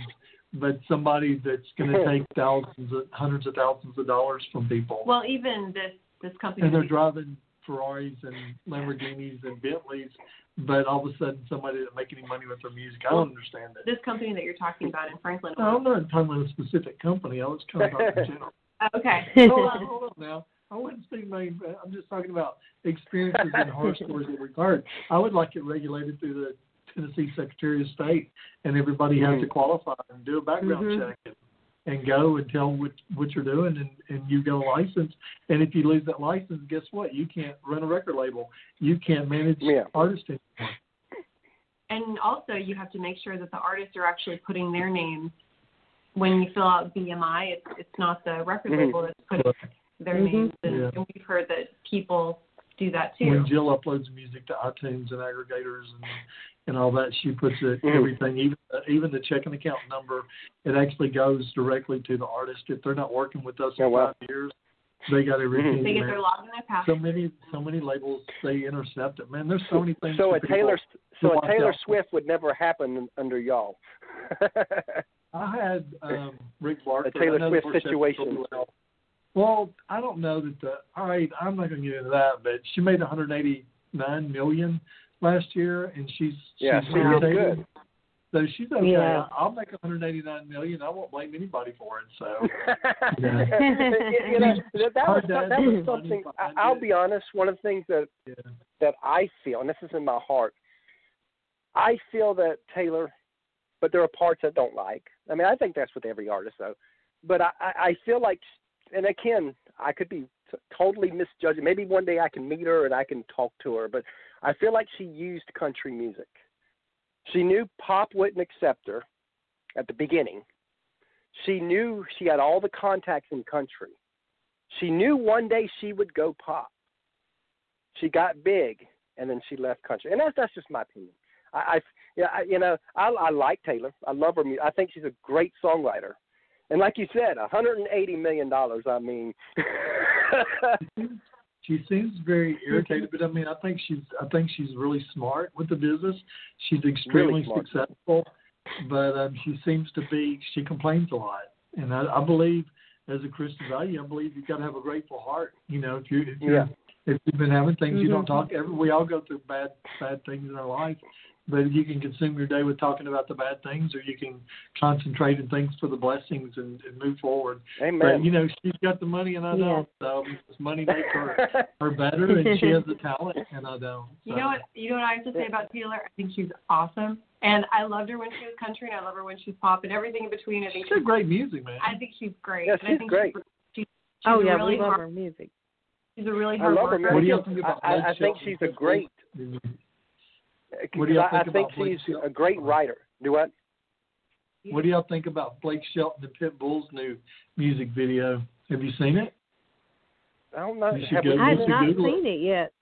but somebody that's going to take thousands, of, hundreds of thousands of dollars from people, Well, even this this company. and they're driving Ferraris and Lamborghinis and Bentleys but all of a sudden somebody doesn't make any money with their music. I don't understand it. This company that you're talking about in Franklin. No, I'm not talking about a specific company. I was talking about in (laughs) general. Okay. (laughs) hold on, (laughs) hold on now. I wouldn't speak my. I'm just talking about experiences and horror stories that we've. I would like it regulated through the Tennessee Secretary of State, and everybody has to Mhm. qualify and do a background Mhm. check and, and go and tell what what you're doing, and and you get a license. And if you lose that license, guess what? You can't run a record label. You can't manage Yeah. artists anymore. And also, you have to make sure that the artists are actually putting their names when you fill out BMI. It's it's not the record Mhm. label that's putting their Mhm. names, and, Yeah. and we've heard that people do that too. When Jill uploads music to iTunes and aggregators and and all that, she puts it Mhm. everything, even uh, even the checking account number. It actually goes directly to the artist. If they're not working with us Oh, in wow. five years, they got everything. Mhm. they get their login and so password. many so many labels they intercept it. Man, there's so many things. so a. Taylor so a Taylor out. Swift would never happen under y'all. (laughs) I had um, Rick Barker. a Taylor I know the Swift situation. well. Well, I don't know that the. All right, I'm not going to get into that, but she made 189 million last year, and she's Yeah, she's she did good. So she's okay. Yeah. I'll make 189 million. I won't blame anybody for it. So (laughs) you, you know, that, that was that was something. i i'll be honest. One of the things that yeah, that I feel, and this is in my heart, I feel that Taylor, but there are parts I don't like. I mean, I think that's with every artist, though. But I, I I feel like, and again, I could be t- totally misjudging. Maybe one day I can meet her and I can talk to her, but I feel like she used country music. She knew pop wouldn't accept her at the beginning. She knew she had all the contacts in country. She knew one day she would go pop. She got big, and then she left country. And that's that's just my opinion. I, I yeah, I, you know, I, I like Taylor. I love her music. I think she's a great songwriter. And like you said, 180 million dollars. I mean, (laughs) she seems very irritated, but I mean, I think she's I think she's really smart with the business. She's extremely smart. successful, but um, she seems to be she complains a lot, and I, I believe as a Christian value, I believe you've got to have a grateful heart. You know, if you if Yeah. if you've been having things you don't Mhm. talk every we all go through bad bad things in our life but you can consume your day with talking about the bad things or you can concentrate in things for the blessings and, and move forward amen. but you know she's got the money and i Yes. don't so money makes her (laughs) her better and she has the talent and i don't You know what? You know what I have to say about Taylor? I think she's awesome, and I loved her when she was country, and I love her when she's pop, and everything in between. I think she's got great music man I think she's great. Yeah, and I she's think great. She's, she's, Oh yeah, really we love hard, her music. She's a really hard I hard love her worker. What do you music. think about I, I, I think she's a great. Mm-hmm. Uh, what do y'all I, I think think about Blake she's Shelton? a great writer. Do what? what do y'all think about blake shelton and pitbull's new music video have you seen it I don't know. You should Have go- I you have not Google it. seen it yet.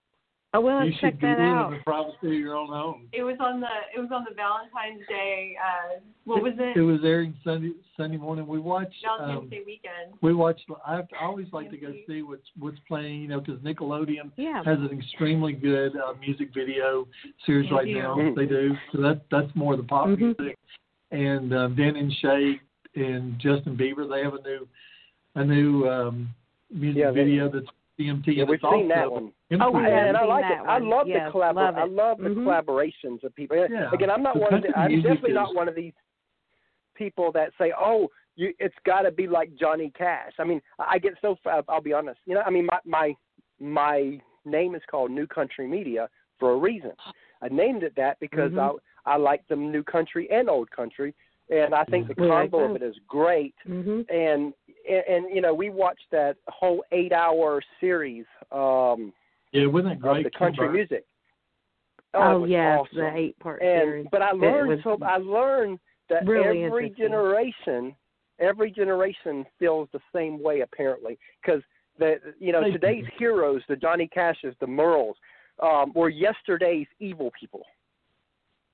I will you check should that Google it out. in the privacy of your own home It was on the it was on the Valentine's Day. Uh, what was it? It was airing Sunday Sunday morning. We watched. Valentine's Um, Day weekend. we watched. I, have to, I always like to go see what's what's playing. You know, because Nickelodeon Yeah. has an extremely good uh, music video series They right do. now. They do. So that that's more the pop Mhm. music. And um, Dan and Shay and Justin Bieber, they have a new a new um, music Yeah, video that's CMT. Yeah, and we've seen that one. Oh, I, yeah, and I like that it. I love Yes, the collabor- love. I love the Mhm. collaborations of people. Yeah. Again, I'm not The one of the, I'm definitely is- not one of these people that say, "Oh, you it's got to be like Johnny Cash." I mean, I I get so I'll be honest. You know, I mean, my my my name is called New Country Media for a reason. I named it that because Mhm. I I like the new country and old country, and I think the We like combo of it is great. Mhm. And, and and you know, we watched that whole eight-hour series. um Yeah, wasn't it great? the country Convert? music. it Oh, yeah, awesome. the eight part series. but I learned so I learned that really every generation, every generation feels the same way apparently because the you know They today's do. heroes, the Johnny Cashes, the Merles, um, were yesterday's evil people.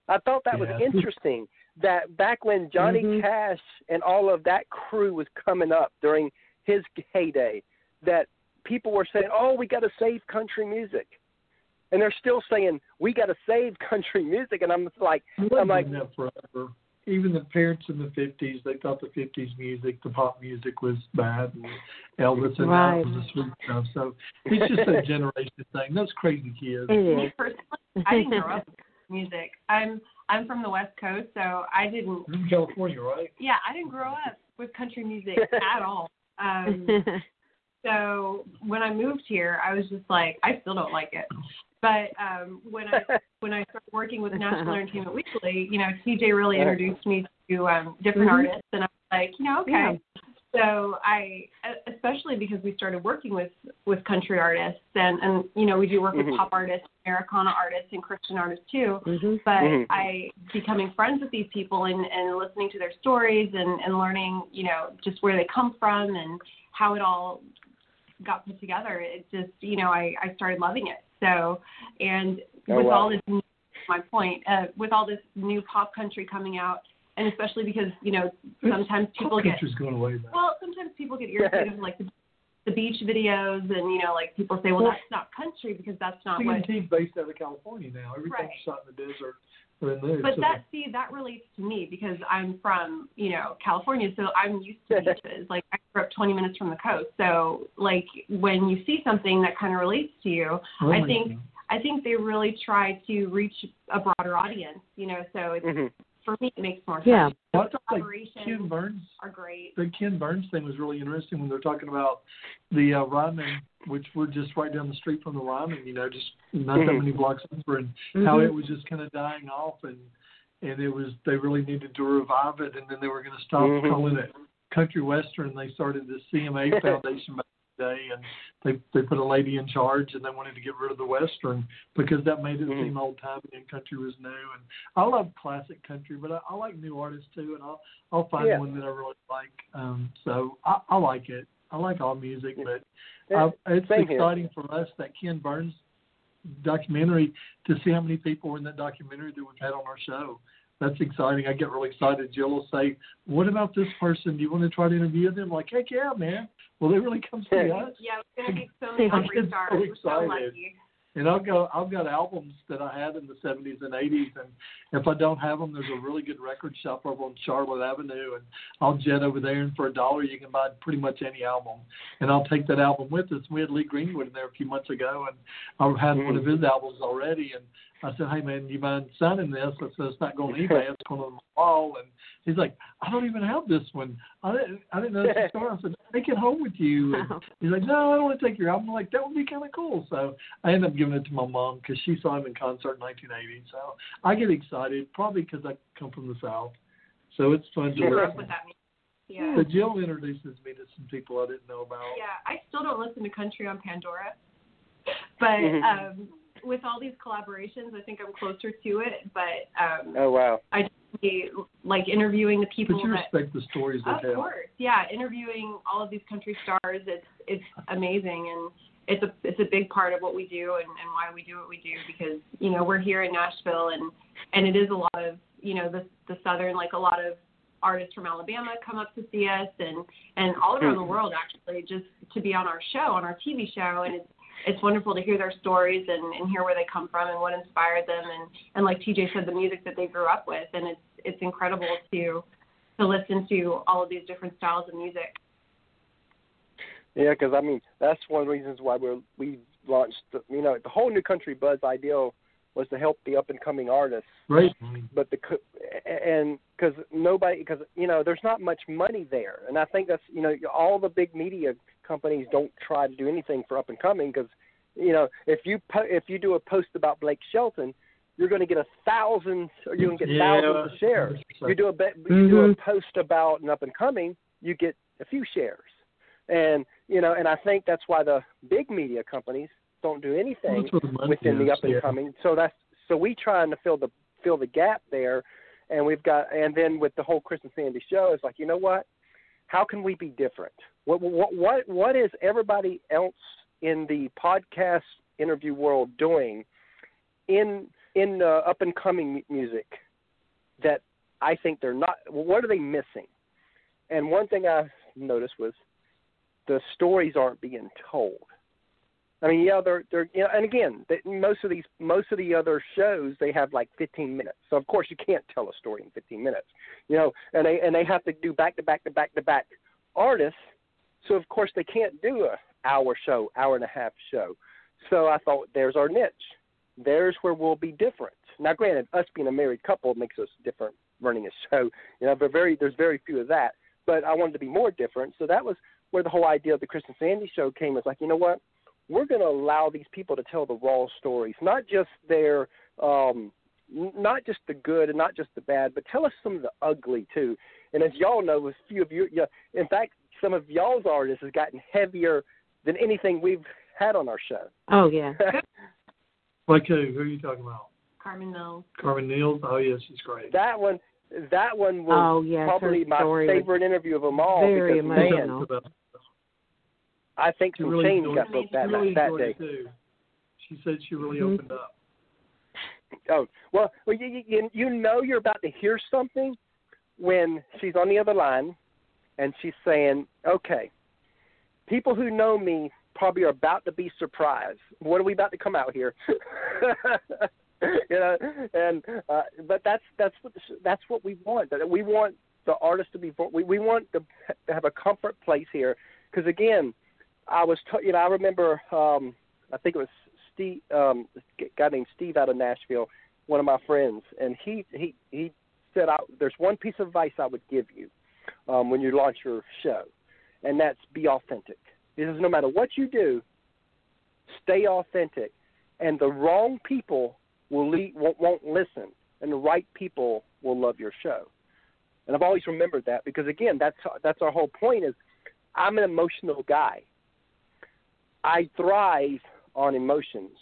I thought that was interesting that back when Johnny Mhm. Cash and all of that crew was coming up during his heyday, that people were saying, "Oh, we got to save country music," and they're still saying, "We got to save (laughs) country music," and I'm just like, It I'm like, that forever. Even the parents in the fifties, they thought the fifties music, the pop music was bad, and Elvis and Right. that was the sweet stuff. So it's just a generation thing. Those crazy kids. It Me personally, I didn't grow up. (laughs) music. I'm I'm from the West Coast, so I didn't. You're in California, right? Yeah, I didn't grow up with country music (laughs) at all. Um, (laughs) so when I moved here, I was just like, I still don't like it. But um, when I (laughs) when I started working with Nashville Entertainment Weekly, you know, TJ really introduced me to um, different Mhm. artists, and I was like, you know, okay. Yeah. So I, especially because we started working with with country artists, and and you know, we do work Mhm. with pop artists, Americana artists, and Christian artists too Mhm. but Mhm. I becoming friends with these people and, and listening to their stories and, and learning, you know, just where they come from and how it all got put together. It just, you know, I, I started loving it. So, and Oh, with wow. all this, my point, uh, with all this new pop country coming out, and especially because, you know, sometimes people get, country's going away now. well, sometimes people get irritated with like the, the beach videos and, you know, like people say, well, Well- that's not country because that's not what TNT's based out of California now. Everything's Right. shot in the desert there. But so that see that relates to me because I'm from you know California, so I'm used to (laughs) beaches. Like I grew up 20 minutes from the coast, so like when you see something that kind of relates to you, Oh I think God. I think they really try to reach a broader audience. You know, so it's, hmm for me it makes more sense. Yeah. Well, I thought like Ken Burns, are great. the Ken Burns thing was really interesting when they're talking about the uh, Ryman, which we're just right down the street from the Ryman. You know, just not that Mhm. many blocks over, and how Mhm. it was just kind of dying off, and and it was they really needed to revive it, and then they were going to stop Mhm. calling it country western. They started the CMA (laughs) Foundation back in the day, and they they put a lady in charge, and they wanted to get rid of the western because that made it Mhm. seem old timey and country was new. And I love classic country, but I, I like new artists too, and I'll I'll find Yeah. one that I really like. Um, so I, I like it. I like all music, but Yeah, uh, it's same here. exciting for us that Ken Burns documentary to see how many people were in that documentary that we've had on our show. That's exciting. I get really excited. Jill will say, "What about this person? Do you want to try to interview them?" Like, heck yeah, man. Will they really come see us? Yeah, it's gonna be so many I'm Opry so stars. We're so excited. lucky. And I've got I've got albums that I had in the '70s and '80s, and if I don't have them, there's a really good record shop over on Charlotte Avenue, and I'll jet over there, and for a dollar you can buy pretty much any album, and I'll take that album with us. We had Lee Greenwood in there a few months ago, and I had one of mm-hmm. his albums already, and I said, "Hey man, you mind signing this?" I said, "It's not going to eBay, it's going on my wall," and he's like, "I don't even have this one. I didn't I didn't know it's a store." I said, "Take it home with you." And (laughs) He's like, no, I don't want to take your album. I'm like, that would be kind of cool. So I ended up giving it to my mom because she saw him in concert in 1980. So I get excited, probably because I come from the South. So it's fun to Grew listen. with that. Yeah. But Jill introduces me to some people I didn't know about. Yeah, I still don't listen to country on Pandora, but Mhm. um, with all these collaborations, I think I'm closer to it. But um, Oh wow. I like interviewing the people But you that. respect the stories they Of course, yeah, interviewing all of these country stars, it's it's amazing, and it's a it's a big part of what we do and, and why we do what we do because you know we're here in Nashville and and it is a lot of you know the the southern like a lot of artists from Alabama come up to see us and and all around the hmm. world actually just to be on our show on our TV show and it's it's wonderful to hear their stories and, and hear where they come from and what inspired them and and like TJ said the music that they grew up with and it's it's incredible to to listen to all of these different styles of music. Yeah, because I mean that's one of the reasons why we're we launched. The, you know, the whole new country buzz ideal was to help the up and coming artists, Right. but the co- and because nobody because you know there's not much money there, and I think that's you know all the big media companies don't try to do anything for up and coming because you know if you po- if you do a post about Blake Shelton, you're going to get a thousand or you're going to get Yeah. thousands of shares. You do a be- you do a post about an up and coming, you get a few shares, and you know, and I think that's why the big media companies don't do anything That's where the money within the up and yeah. coming. So that's so we trying to fill the fill the gap there, and we've got and then with the whole Chris and Sandy show, it's like you know what? How can we be different? What what what what is everybody else in the podcast interview world doing in in uh, up and coming music that I think they're not? What are they missing? And one thing I noticed was the stories aren't being told. I mean, yeah, they're they're you know, and again, they, most of these most of the other shows they have like 15 minutes. So of course you can't tell a story in 15 minutes, you know, and they and they have to do back to back to back to back artists. So of course they can't do a hour show, hour and a half show. So I thought there's our niche. There's where we'll be different. Now, granted, us being a married couple makes us different running a show. You know, but very there's very few of that. But I wanted to be more different, so that was where the whole idea of the Chris and Sandy show came. Was like, you know what? We're going to allow these people to tell the raw stories, not just their um, not just the good and not just the bad, but tell us some of the ugly too. And as y'all know, a few of you, yeah, in fact, some of y'all's artists has gotten heavier than anything we've had on our show. Oh yeah. (laughs) like who? Who are you talking about? Carmen Mills. Carmen Niels. Oh yeah, she's great. That one, that one was Oh, yes, probably my favorite interview of them all very because man, emotional. I think She some really chains got broke that really that day. too. She said she really Mhm. opened up. (laughs) Oh well, well you, you you know you're about to hear something when she's on the other line, and she's saying, "Okay, people who know me probably are about to be surprised. What are we about to come out here?" (laughs) you know, and uh, but that's that's what that's what we want. That we want the artist to be. We we want to have a comfort place here because again, I was t- you know I remember um, I think it was Steve um, a guy named Steve out of Nashville, one of my friends, and he he he said I, there's one piece of advice I would give you um, when you launch your show, and that's be authentic. He says no matter what you do, stay authentic, and the wrong people will lead, won't, won't listen, and the right people will love your show. And I've always remembered that because again, that's that's our whole point is I'm an emotional guy. I thrive on emotions,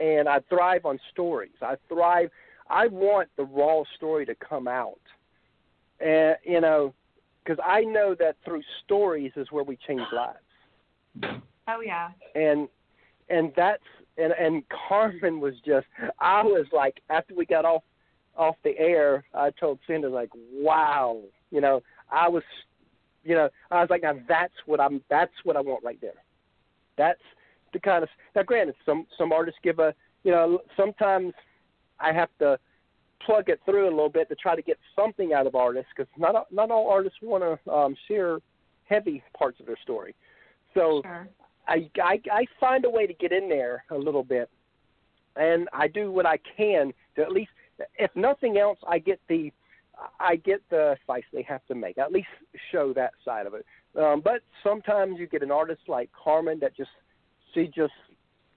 and I thrive on stories. I thrive. I want the raw story to come out, and you know, because I know that through stories is where we change lives Oh yeah. and and that's and and Carmen was just I was like after we got off off the air I told Cindy like wow you know I was you know I was like now that's what I'm that's what I want right there that's the kind of now granted some some artists give a you know sometimes I have to plug it through a little bit to try to get something out of artists because not not all artists want to um, share heavy parts of their story so Sure. I, I I find a way to get in there a little bit, and I do what I can to at least, if nothing else, I get the I get the advice they have to make. At least show that side of it. Um, but sometimes you get an artist like Carmen that just she just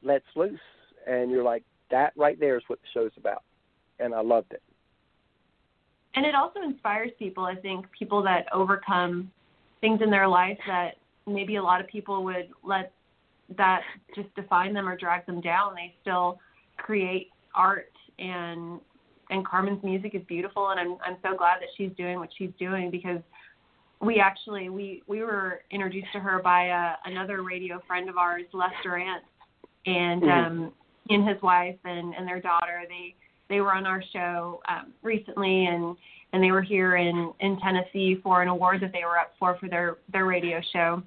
lets loose, and you're like that right there is what the show's about, and I loved it. And it also inspires people, I think, people that overcome things in their life that maybe a lot of people would let that just define them or drag them down. They still create art and and Carmen's music is beautiful and I'm I'm so glad that she's doing what she's doing because we actually we we were introduced to her by a, another radio friend of ours, Les Durant, and Mhm. um he and his wife and and their daughter they they were on our show um recently and and they were here in in Tennessee for an award that they were up for for their their radio show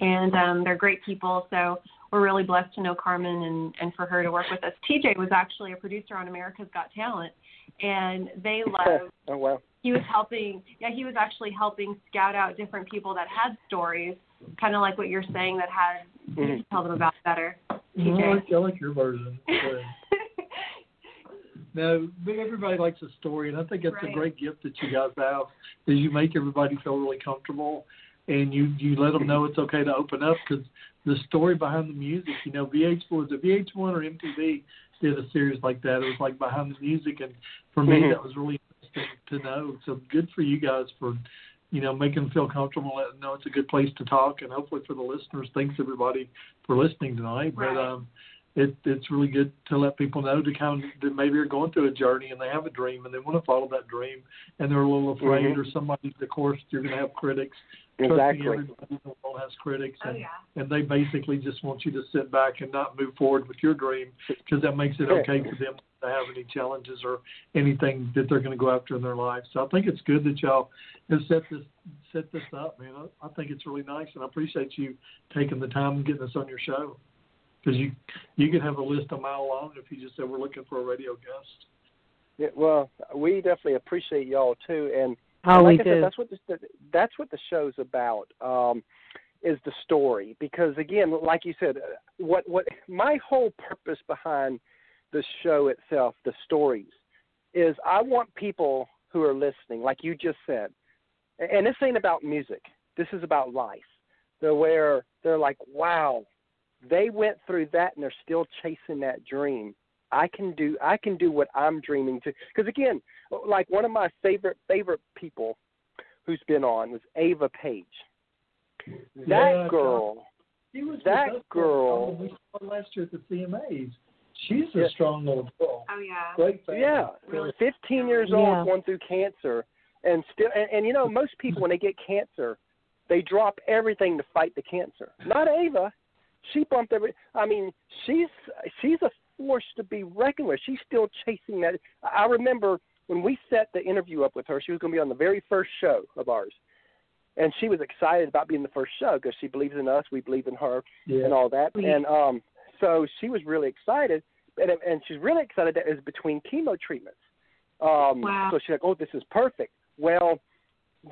and um they're great people so we're really blessed to know Carmen and and for her to work with us. TJ was actually a producer on America's Got Talent and they (laughs) love oh wow he was helping yeah he was actually helping scout out different people that had stories kind of like what you're saying that had you Mhm. should tell them about better I TJ. like, I like your version. (laughs) Good. No, but everybody likes a story, and I think it's Right. a great gift that you guys have. Is you make everybody feel really comfortable, and you you let them know it's okay to open up because the story behind the music. You know, VH was it VH1 or MTV did a series like that. It was like behind the music, and for me Mhm. that was really interesting to know. So good for you guys for you know making them feel comfortable, letting them know it's a good place to talk, and hopefully for the listeners, thanks everybody for listening tonight. Right. But um it, it's really good to let people know to kind of that maybe they're going through a journey and they have a dream and they want to follow that dream and they're a little afraid Mhm. or somebody of course you're going to have critics Trust me, Exactly. everybody in the world has critics Oh and, yeah. and they basically just want you to sit back and not move forward with your dream because that makes it okay for them to have any challenges or anything that they're going to go after in their life. So I think it's good that y'all have set this set this up, man. I, I think it's really nice, and I appreciate you taking the time and getting us on your show because you you could have a list a mile long if you just said we're looking for a radio guest. Yeah, well, we definitely appreciate y'all too, and Oh, like we I said, that's what the, that's what the show's about. Um, is the story because again, like you said, uh, what what my whole purpose behind the show itself, the stories, is I want people who are listening, like you just said, and this ain't about music. This is about life. They're where they're like, wow, they went through that and they're still chasing that dream. I can do I can do what I'm dreaming to. Because again, like one of my favorite favorite people who's been on was Ava Page. That Yeah, girl, She was That with us girl- when we saw last year at the CMAs. She's a Yeah. strong little girl. Oh yeah. Great fan. yeah, Really? 15 years Yeah. old, going through cancer, and still, and, and you know, most people when they get cancer, they drop everything to fight the cancer. Not Ava. She bumped every. I mean, she's she's a force to be reckoned with. She's still chasing that. I remember when we set the interview up with her. She was going to be on the very first show of ours, and she was excited about being the first show because she believes in us. We believe in her Yeah. and all that. Sweet. And um, so she was really excited, and and she's really excited that it was between chemo treatments. Um, Wow. So she's like, "Oh, this is perfect." Well,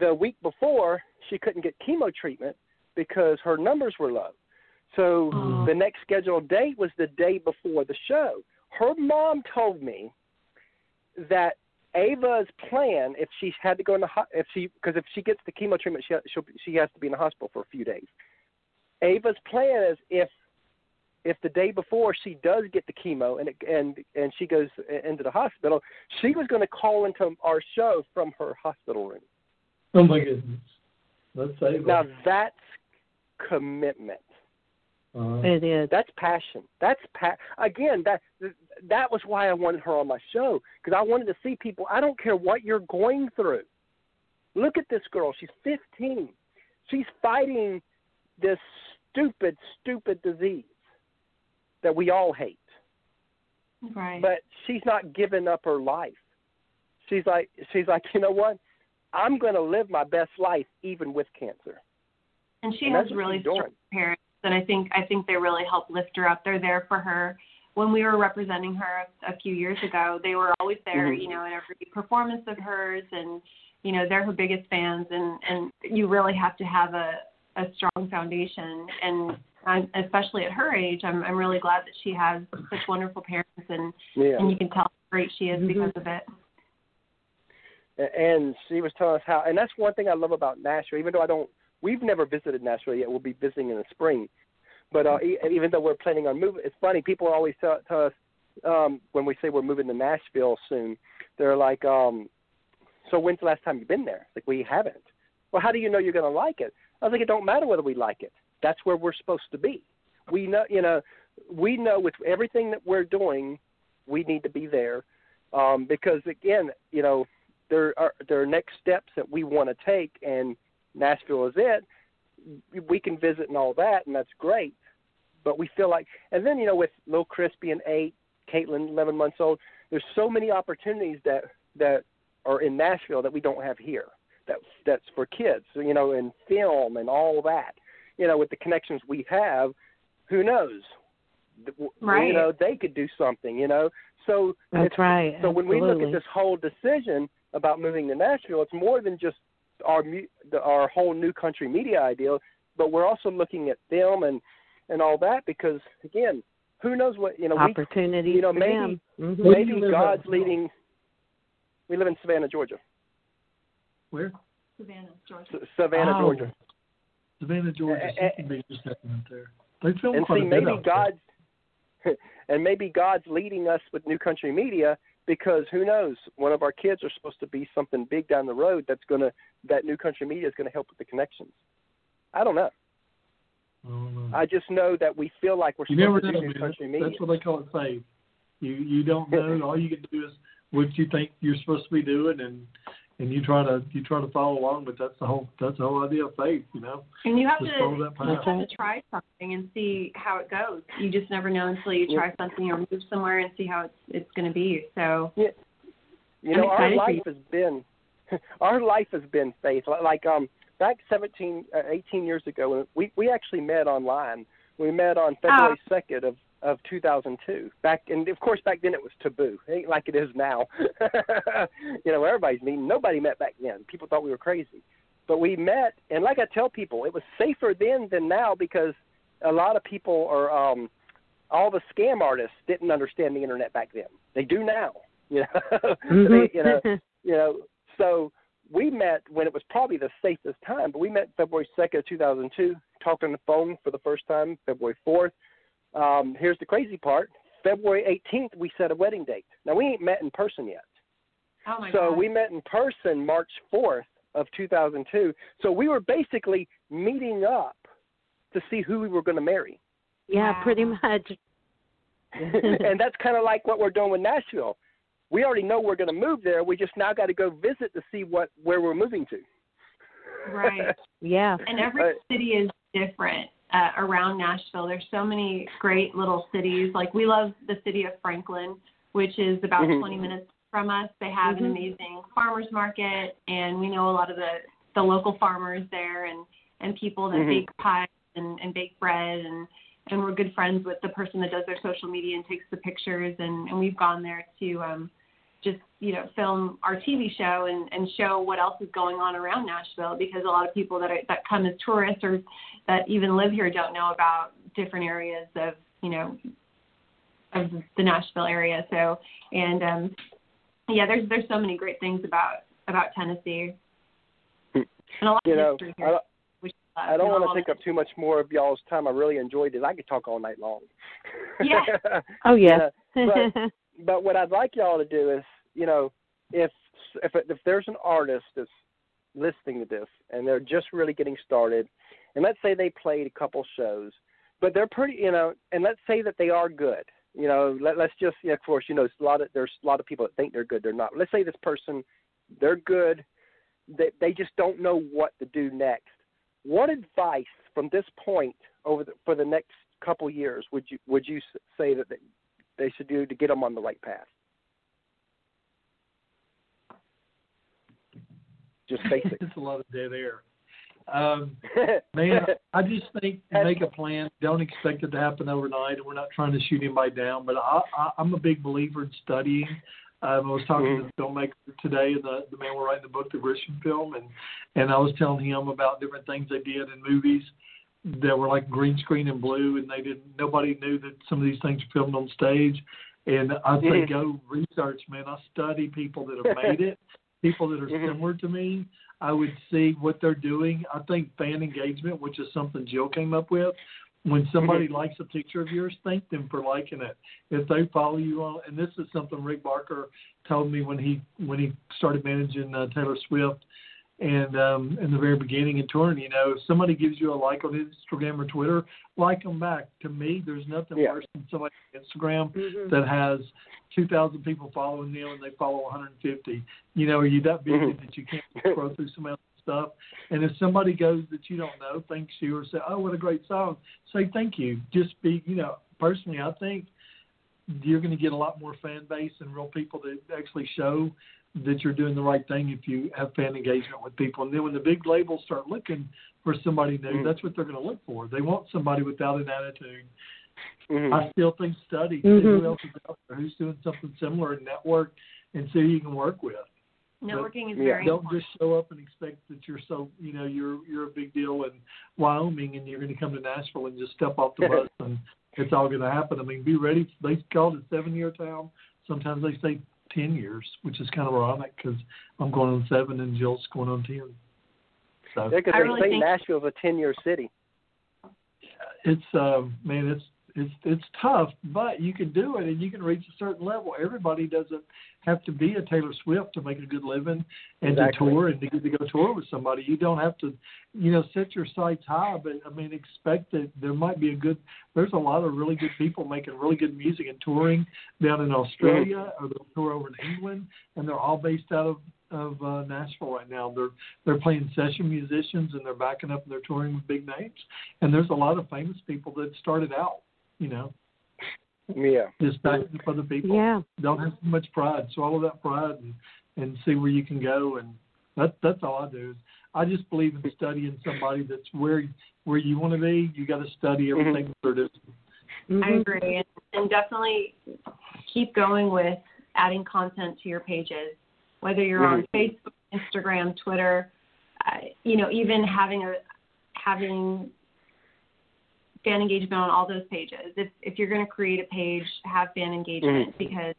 the week before, she couldn't get chemo treatment because her numbers were low. So Oh. the next scheduled date was the day before the show. Her mom told me that Ava's plan, if she had to go in the ho- if she because if she gets the chemo treatment, she she'll, she has to be in the hospital for a few days. Ava's plan is if if the day before she does get the chemo and it, and and she goes into the hospital, she was going to call into our show from her hospital room. Oh my goodness. Let's say Now that's commitment. Uh, It is. That's passion. That's pa- again that that was why I wanted her on my show because I wanted to see people. I don't care what you're going through. Look at this girl. She's 15. She's fighting this stupid, stupid disease that we all hate. Right. But she's not giving up her life. She's like she's like, you know what? I'm going to live my best life even with cancer. and she and has really strong parents, and I think I think they really help lift her up. They're there for her. When we were representing her a, a few years ago, they were always there, Mhm. you know, in every performance of hers, and you know they're her biggest fans, and and you really have to have a a strong foundation, and I'm, especially at her age, I'm I'm really glad that she has such wonderful parents, and Yeah. and you can tell how great she is Mhm. because of it. and she was telling us how and that's one thing I love about Nashville even though I don't we've never visited Nashville yet. We'll be visiting in the spring. But uh even though we're planning on moving it's funny people always tell, tell us um when we say we're moving to Nashville soon they're like um so when's the last time you've been there? Like we haven't. Well how do you know you're going to like it? I was like it don't matter whether we like it. That's where we're supposed to be. We know you know we know with everything that we're doing we need to be there um because again you know there are there are next steps that we want to take, and Nashville is it. We can visit and all that, and that's great. But we feel like, and then you know, with Lil Crispy and eight, Caitlin eleven months old, there's so many opportunities that that are in Nashville that we don't have here. That that's for kids, you know, in film and all that. You know, with the connections we have, who knows? Right. You know, they could do something. You know, so That's right. so when we look at this whole decision about moving to Nashville, it's more than just our mu- the, our whole new country media idea, but we're also looking at film and and all that because again, who knows what you know? We, opportunities you know, for maybe- them. Mhm. Where do you maybe God's at? leading. We live in Savannah, Georgia. where? Savannah, Georgia. S- Savannah, Oh, Georgia. Savannah, Georgia. She can be just happening there. They film and quite see a bit maybe out there. God's (laughs) and maybe God's leading us with New Country Media because who knows one of our kids are supposed to be something big down the road that's going to that New Country Media is going to help with the connections. I don't know. I don't. I just know that we feel like we're you supposed never to know, do New man. Country Media. That's what they call it faith. You you don't (laughs) know. All you can do is what you think you're supposed to be doing, and and you try to you try to follow along. But that's the whole that's the whole idea of faith. You know, And you have just to that you have to try something and see how it goes. You just never know until you try something or move somewhere and see how it's it's going to be. So yeah. you I'm know, our life you. has been (laughs) our life has been faith. Like um back 17 uh, 18 years ago we we actually met online. We met on February 2nd of of 2002. Back and of course back then it was taboo. It (laughs) ain't like it is now. (laughs) you know, everybody's meeting. Nobody met back then. People thought we were crazy. But we met and like I tell people, it was safer then than now because a lot of people are um all the scam artists didn't understand the internet back then. They do now. (laughs) You know, Mhm. they, you know, you know. So we met when it was probably the safest time, but we met February second, two thousand two. Talked on the phone for the first time, February fourth. Um, here's the crazy part: February eighteenth, we set a wedding date. Now we ain't met in person yet. Oh my so God. we met in person March 4th of 2002. So we were basically meeting up to see who we were going to marry. yeah, Wow. pretty much. (laughs) and that's kind of like what we're doing with Nashville. We already know we're going to move there. We just now got to go visit to see what where we're moving to. Right. (laughs) Yeah. And every Uh, city is different uh, around Nashville. There's so many great little cities. Like we love the city of Franklin, which is about Mhm. 20 minutes from us. They have an Mhm. amazing farmers market, and we know a lot of the the local farmers there, and and people that Mhm. bake pies and, and bake bread, and and we're good friends with the person that does their social media and takes the pictures, and and we've gone there to um just you know film our TV show and and show what else is going on around Nashville because a lot of people that are, that come as tourists or that even live here don't know about different areas of you know of the Nashville area. So and um yeah, there's there's so many great things about about Tennessee and a lot You of know, history I, here. uh, I don't want to take up too much more of y'all's time. I really enjoyed it. I could talk all night long. Yeah. (laughs) Oh yeah. but- (laughs) but what I'd like y'all to do is, you know, if if if there's an artist that's listening to this and they're just really getting started, and let's say they played a couple shows, but they're pretty, you know, and let's say that they are good. You know, let, let's just, yeah, of course, you know, a lot of there's a lot of people that think they're good, they're not. Let's say this person, they're good, they they just don't know what to do next. What advice from this point over the, for the next couple years would you would you say that they, should do to get them on the right path? Just (laughs) basic. it's a lot of dead air. Um, (laughs) man, I just think make a plan. Don't expect it to happen overnight. And we're not trying to shoot anybody down, but I, I, I'm a big believer in studying. Um, I was talking to the filmmaker today, the the man we're writing the book, the Grisham film, and and I was telling him about different things they did in movies that were like green screen and blue, and they didn't. Nobody knew that some of these things were filmed on stage. And I say Mhm. go research, man. I study people that have (laughs) made it, people that are Mhm. similar to me. I would see what they're doing. I think fan engagement, which is something Jill came up with. When somebody Mhm. likes a picture of yours, thank them for liking it. If they follow you on, and this is something Rick Barker told me when he when he started managing uh, Taylor Swift, and um, in the very beginning in touring, you know, if somebody gives you a like on Instagram or Twitter, like them back. To me, there's nothing Yeah. worse than somebody on Instagram Mhm. that has 2,000 people following them and they follow 150. You know, are you that busy Mhm. that you can't scroll through some other stuff? And if somebody goes that you don't know, thanks you, or say, oh, what a great song, say thank you. Just be, you know, personally, I think you're going to get a lot more fan base and real people that actually show that you're doing the right thing if you have fan engagement with people. And then when the big labels start looking for somebody new, Mhm. that's what they're going to look for. They want somebody without an attitude Mhm. I still think study, see Mhm. who else is out there, who's doing something similar, and network, and see who you can work with. networking is Yeah. very Don't important. just show up and expect that you're so, you know, you're you're a big deal in Wyoming, and you're going to come to Nashville and just step off the (laughs) bus and it's all going to happen. I mean, be ready. They call it seven year town. Sometimes they say ten years, which is kind of ironic because I'm going on seven and Jill's going on ten. So Yeah, because I they really say think- Nashville's a ten-year city. it's um man it's it's it's tough but you can do it and you can reach a certain level everybody doesn't have to be a taylor swift to make a good living and Exactly. to tour and to get to go tour with somebody you don't have to you know set your sights high but i mean expect that there might be a good there's a lot of really good people making really good music and touring down in australia or they'll tour over in england and they're all based out of of uh, Nashville right now. They're they're playing session musicians and they're backing up and they're touring with big names. And there's a lot of famous people that started out, you know, Yeah. just backing up other people. Yeah. Don't have too much pride. Swallow that pride and and see where you can go. And that that's all I do. Is I just believe in studying somebody that's where where you want to be. You got to study mm-hmm. everything that they're doing. Mm-hmm. I agree, and, and definitely keep going with adding content to your pages, whether you're on mm-hmm. Facebook, Instagram, Twitter. Uh, you know, even having a having fan engagement on all those pages. If if you're going to create a page, have fan engagement Mhm. because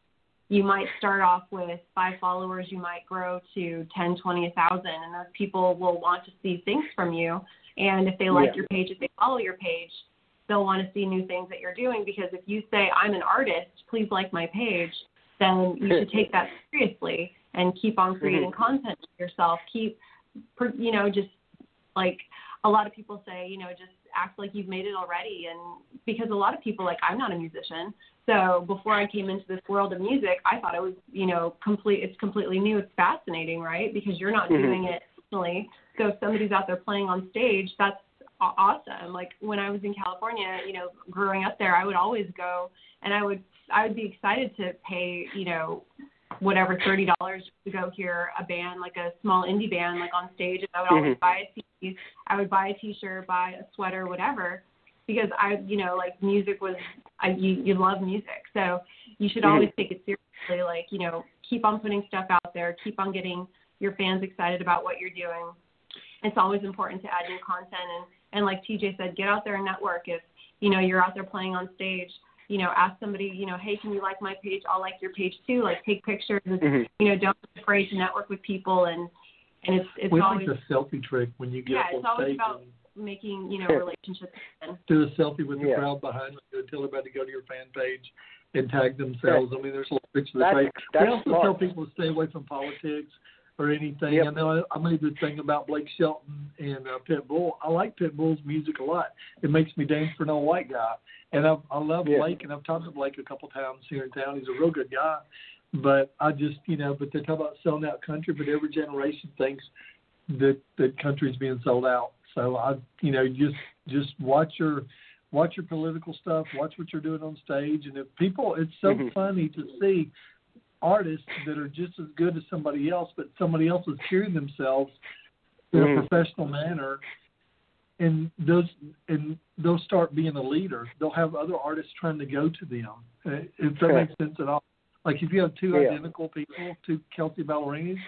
you might start off with five followers, you might grow to 10, 20, 1,000, and those people will want to see things from you. And if they like Yeah. your page, if they follow your page, they'll want to see new things that you're doing because if you say, I'm an artist, please like my page, then you should (laughs) take that seriously and keep on creating content for yourself. Keep, you know, just like a lot of people say, you know, just act like you've made it already. And because a lot of people, like, I'm not a musician. So before I came into this world of music, I thought it was, you know, complete, it's completely new. It's fascinating, right? Because you're not Mhm. doing it personally. So if somebody's out there playing on stage, that's awesome. Like when I was in California, you know, growing up there, I would always go and I would, I would be excited to pay, you know, whatever thirty dollars to go hear a band like a small indie band like on stage and I would always Mhm. buy a I would buy a t-shirt, buy a sweater, whatever because I you know like music was I you, you love music. So you should Mhm. always take it seriously like, you know, keep on putting stuff out there, keep on getting your fans excited about what you're doing. It's always important to add new content and and like TJ said, get out there and network if you know you're out there playing on stage you know, ask somebody, you know, hey, can you like my page? I'll like your page too. Like take pictures. And, Mhm. You know, don't be afraid to network with people and and it's it's we always like the selfie trick when you get Yeah, up it's always stage about- and making, you know, relationships do a selfie with the Yeah. crowd behind you and tell everybody to go to your fan page and tag themselves. I mean, there's a little picture of the That's, face. We that's also smart. tell people to stay away from politics or anything. Yep. I know I, I made this thing about Blake Shelton and uh, Pitbull. I like Pitbull's music a lot. It makes me dance for no white guy, and I, I love Yeah. Blake. And I've talked to Blake a couple times here in town. He's a real good guy. But I just, you know, but they talk about selling out country, but every generation thinks that that country's being sold out. So I, you know, just just watch your watch your political stuff, watch what you're doing on stage, and if people, it's so Mhm. funny to see artists that are just as good as somebody else, but somebody else is carrying themselves in Mhm. a professional manner, and those and they'll start being a leader. They'll have other artists trying to go to them. Uh, If that Okay. makes sense at all. Like if you have two Yeah. identical people, two Kelsea Ballerinis,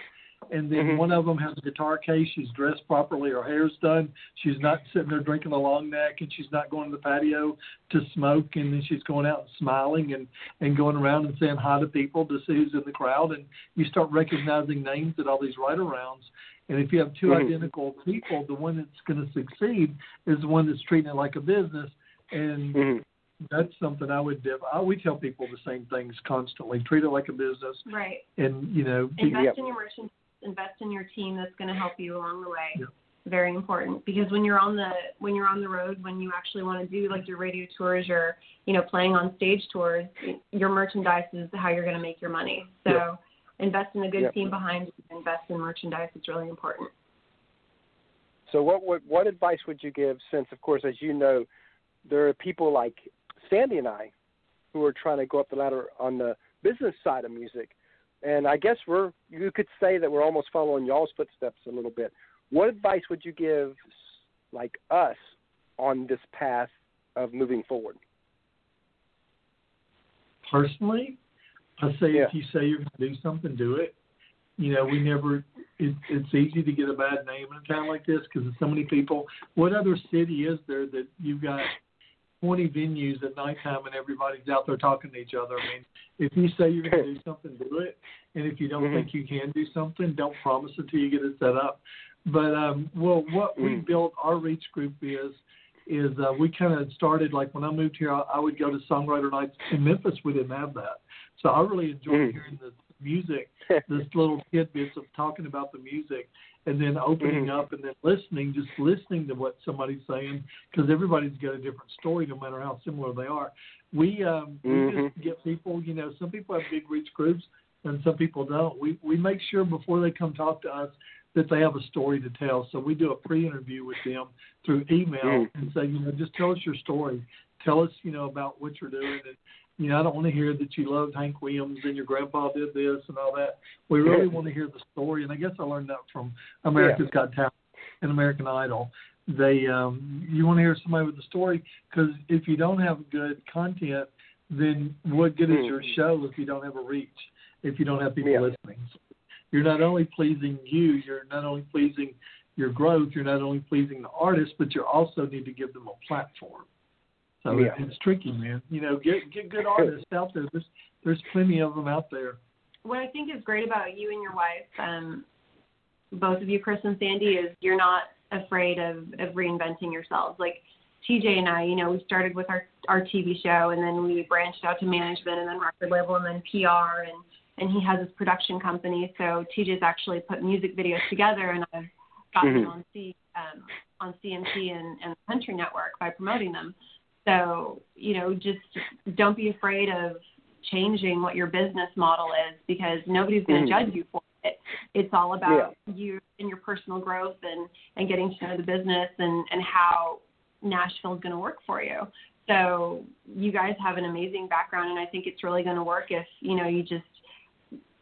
and then Mhm. one of them has a guitar case, she's dressed properly, her hair's done, she's not sitting there drinking a long neck, and she's not going to the patio to smoke, and then she's going out and smiling and and going around and saying hi to people to see who's in the crowd, and you start recognizing names at all these writer rounds. And if you have 2 Mhm. identical people, the one that's going to succeed is the one that's treating it like a business, and Mhm. That's something I would. Def- I we tell people the same things constantly: treat it like a business, Right. and you know, Invest Yep. in your merchants, invest in your team that's going to help you along the way. Yep. Very important because when you're on the when you're on the road, when you actually want to do like your radio tours or you know playing on stage tours, your merchandise is how you're going to make your money. So Yep. invest in a good Yep. team behind you. Invest in merchandise. It's really important. So what would what advice would you give since of course as you know there are people like Sandy and I who are trying to go up the ladder on the business side of music. And I guess we're you could say that we're almost following y'all's footsteps a little bit. What advice would you give like us on this path of moving forward? personally, I say Yeah. if you say you're going to do something, do it. You know, we never. It, it's easy to get a bad name in a town like this because there's so many people. What other city is there that you've got 20 venues at nighttime and everybody's out there talking to each other? I mean, if you say you're going to do something, do it. And if you don't Mhm. think you can do something, don't promise until you get it set up. But um, well, what we Mm. built our reach group is is uh, we kind of started like when I moved here, I, I would go to songwriter nights in Memphis. We didn't have that, so I really enjoyed Mm. hearing the music, (laughs) this little tidbits of talking about the music, and then opening Mhm. up and then listening, just listening to what somebody's saying because everybody's got a different story, no matter how similar they are. We um, we Mhm. just get people, you know, some people have big reach groups and some people don't. We we make sure before they come talk to us that they have a story to tell. So we do a pre-interview with them through email Mhm. and say, you know, just tell us your story. Tell us, you know, about what you're doing. And you know, I don't want to hear that you loved Hank Williams and your grandpa did this and all that. We really want to hear the story. And I guess I learned that from America's Got Talent and American Idol. They, um, you want to hear somebody with a story because if you don't have good content, then what good is your show if you don't have a reach? If you don't have people Yeah. listening, you're not only pleasing you, you're not only pleasing your growth, you're not only pleasing the artist, but you also need to give them a platform. So Yeah. it's tricky, man. You know, get get good (laughs) artists out there. There's there's plenty of them out there. what I think is great about you and your wife, um, both of you, Chris and Sandy, is you're not afraid of, of reinventing yourselves. Like TJ and I, you know, we started with our our TV show, and then we branched out to management, and then record label, and then PR, and and he has his production company. So TJ's actually put music videos together, and I've gotten Mhm. on C um, on CMT and, and Country Network by promoting them. So you know, just don't be afraid of changing what your business model is because nobody's going to Mhm. judge you for it. It's all about you and your personal growth and and getting to know the business and and how Nashville is going to work for you. So you guys have an amazing background, and I think it's really going to work if you know you just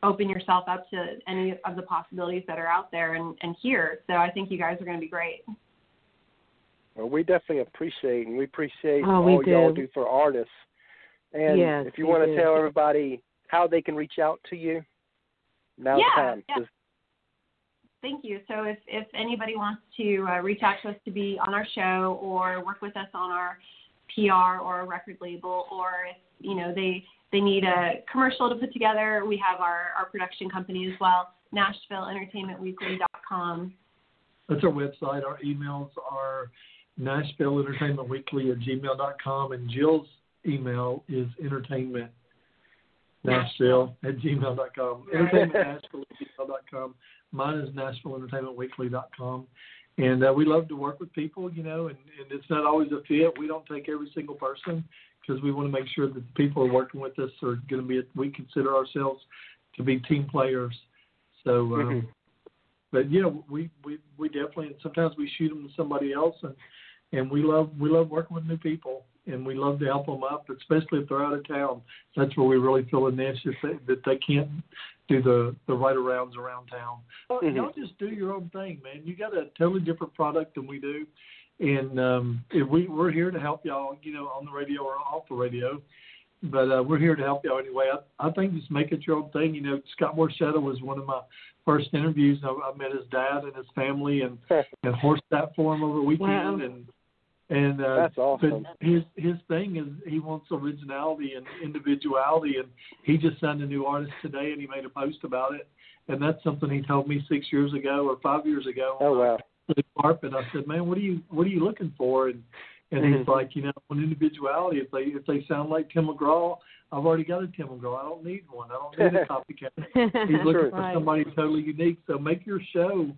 open yourself up to any of the possibilities that are out there and, and here. So I think you guys are going to be great. Well, we definitely appreciate and we appreciate Oh, we all y'all do. do for artists. And Yes, if you we want do. to tell everybody how they can reach out to you, now's the Yeah, time. yeah. 'cause- Thank you. So if, if anybody wants to uh, reach out to us to be on our show or work with us on our PR or a record label, or if you know they they need a commercial to put together, we have our, our production company as well, NashvilleEntertainmentWeekly.com. That's our website. Our emails are Nashville Entertainment Weekly at gmail.com, and Jill's email is entertainment Nashville at gmail.com. (laughs) Entertainment Nashville at gmail.com. Mine is NashvilleEntertainmentWeekly.com. And uh, we love to work with people, you know, and, and it's not always a fit. We don't take every single person because we want to make sure that the people are working with us are going to be, we consider ourselves to be team players. So, um, Mhm. but yeah, we we we definitely and sometimes we shoot them to somebody else, and and we love we love working with new people, and we love to help them up, especially if they're out of town. That's where we really feel a niche that they can't do the the writer rounds around town. Mhm. Y'all just do your own thing, man. You got a totally different product than we do, and um, if we we're here to help y'all, you know, on the radio or off the radio. But uh, we're here to help y'all anyway. I, I think just make it your own thing. You know, Scott Borchetta was one of my first interviews. I, I met his dad and his family, and and horse that for him over the weekend, Wow. and and uh, That's awesome. But his his thing is he wants originality and individuality, and he just signed a new artist today, and he made a post about it, and that's something he told me six years ago or five years ago. Oh wow. The carpet. I said, man, what are you what are you looking for? And and he's Mhm. like, you know, on individuality. If they if they sound like Tim McGraw, I've already got a Tim McGraw. I don't need one. I don't need a (laughs) copycat. He's (laughs) looking for somebody totally unique. So make your show,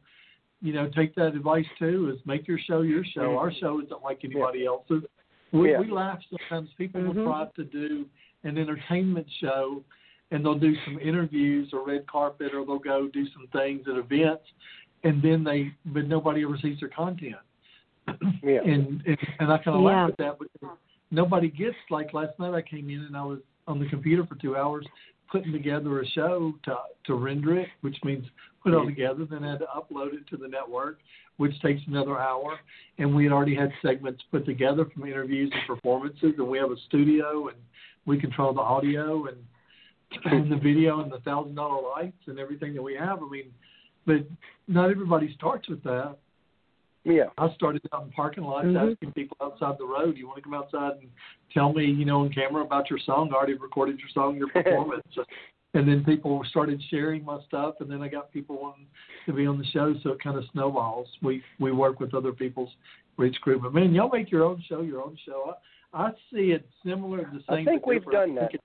you know, take that advice too. Is make your show your show. Mhm. Our show isn't like anybody else's. We, Yeah. we laugh sometimes. People Mhm. will try to do an entertainment show, and they'll do some interviews or red carpet, or they'll go do some things at events, and then they, but nobody ever sees their content. (clears throat) Yeah. And and, and I kind of Yeah. laugh at that because nobody gets like last night. I came in and I was on the computer for two hours putting together a show to to render it, which means put it all together. Then I had to upload it to the network, which takes another hour. And we had already had segments put together from interviews and performances, and we have a studio and we control the audio and (clears throat) and the video and the thousand dollar lights and everything that we have. I mean, but not everybody starts with that. Yeah. I started out in parking lots Mhm. asking people outside the road, "You want to come outside and tell me, you know, on camera about your song? I already recorded your song, your (laughs) performance." And then people started sharing my stuff, and then I got people wanting to be on the show, so it kind of snowballs. We we work with other people's reach group, but man, y'all make your own show, your own show. I, I see it similar, to the same. I think we've different. done that.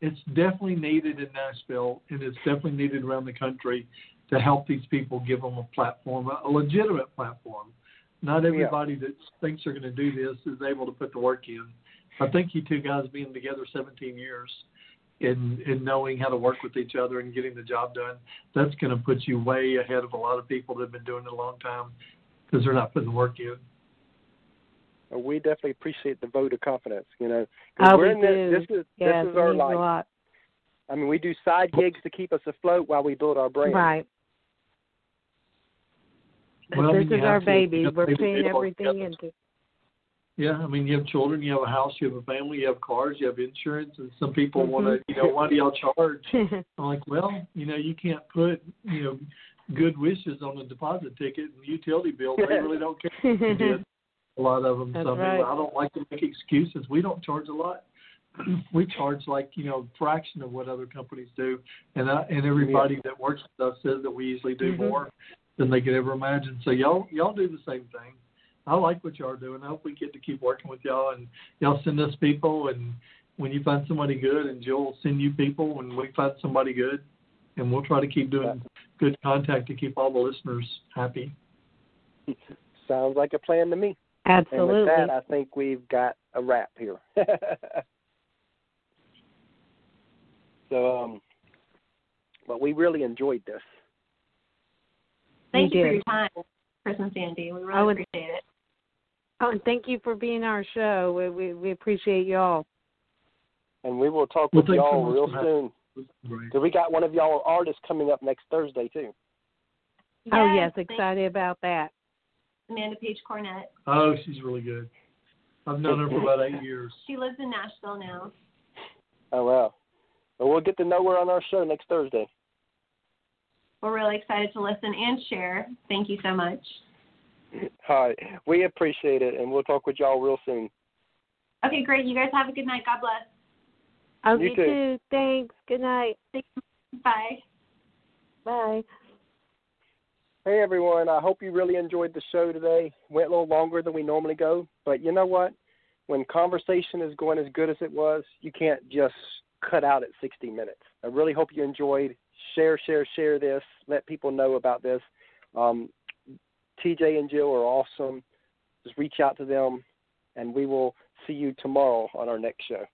It's definitely needed in Nashville, and it's definitely needed around the country to help these people, give them a platform, a legitimate platform. Not everybody that thinks they're going to do this is able to put the work in. I think you two guys being together 17 years and, and knowing how to work with each other and getting the job done, that's going to put you way ahead of a lot of people that have been doing it a long time because they're not putting the work in. Uh, We definitely appreciate the vote of confidence. You know, Oh, we're we in do. this. This is yes, this is our means a life. lot. I mean, we do side gigs to keep us afloat while we build our brand. Right. Well, I this mean, is our to- baby. you have We're pay putting everything together. into. Yeah, I mean, you have children, you have a house, you have a family, you have cars, you have insurance, and some people Mhm. want to, you know, why do y'all charge? (laughs) I'm like, well, you know, you can't put, you know, good wishes on a deposit ticket and utility bill. They really don't care if you did. (laughs) a lot of them. That's so right. I don't like to make excuses. We don't charge a lot. (clears throat) we charge like you know fraction of what other companies do, and I, and everybody that works with us says that we usually do Mhm. more than they could ever imagine. So y'all y'all do the same thing. I like what y'all are doing. I hope we get to keep working with y'all, and y'all send us people. And when you find somebody good, and Jill will send you people when we find somebody good, and we'll try to keep doing good contact to keep all the listeners happy. Sounds like a plan to me. Absolutely. And with that, I think we've got a wrap here. (laughs) so, um, but we really enjoyed this. Thank We you for your time, Chris and Sandy. We really I would- appreciate it. Oh, and thank you for being our show. We we, we appreciate y'all. And we will talk Well, with thanks y'all much real soon. Great. Because we got one of y'all artists coming up next Thursday, too. oh yes, thank excited about that. Amanda Page Cornett. Oh, she's really good. I've known her for about eight years. She lives in Nashville now. Oh, wow. Well, we'll get to know her on our show next Thursday. We're really excited to listen and share. Thank you so much. (laughs) All right. We appreciate it, and we'll talk with y'all real soon. Okay, great. You guys have a good night. God bless. Oh, You you too. too. Thanks. Good night. Bye. Bye. Hey everyone, I hope you really enjoyed the show today. Went a little longer than we normally go, but you know what? When conversation is going as good as it was, you can't just cut out at 60 minutes. I really hope you enjoyed. Share, share, share this. Let people know about this. Um, TJ and Jill are awesome. Just reach out to them, and we will see you tomorrow on our next show.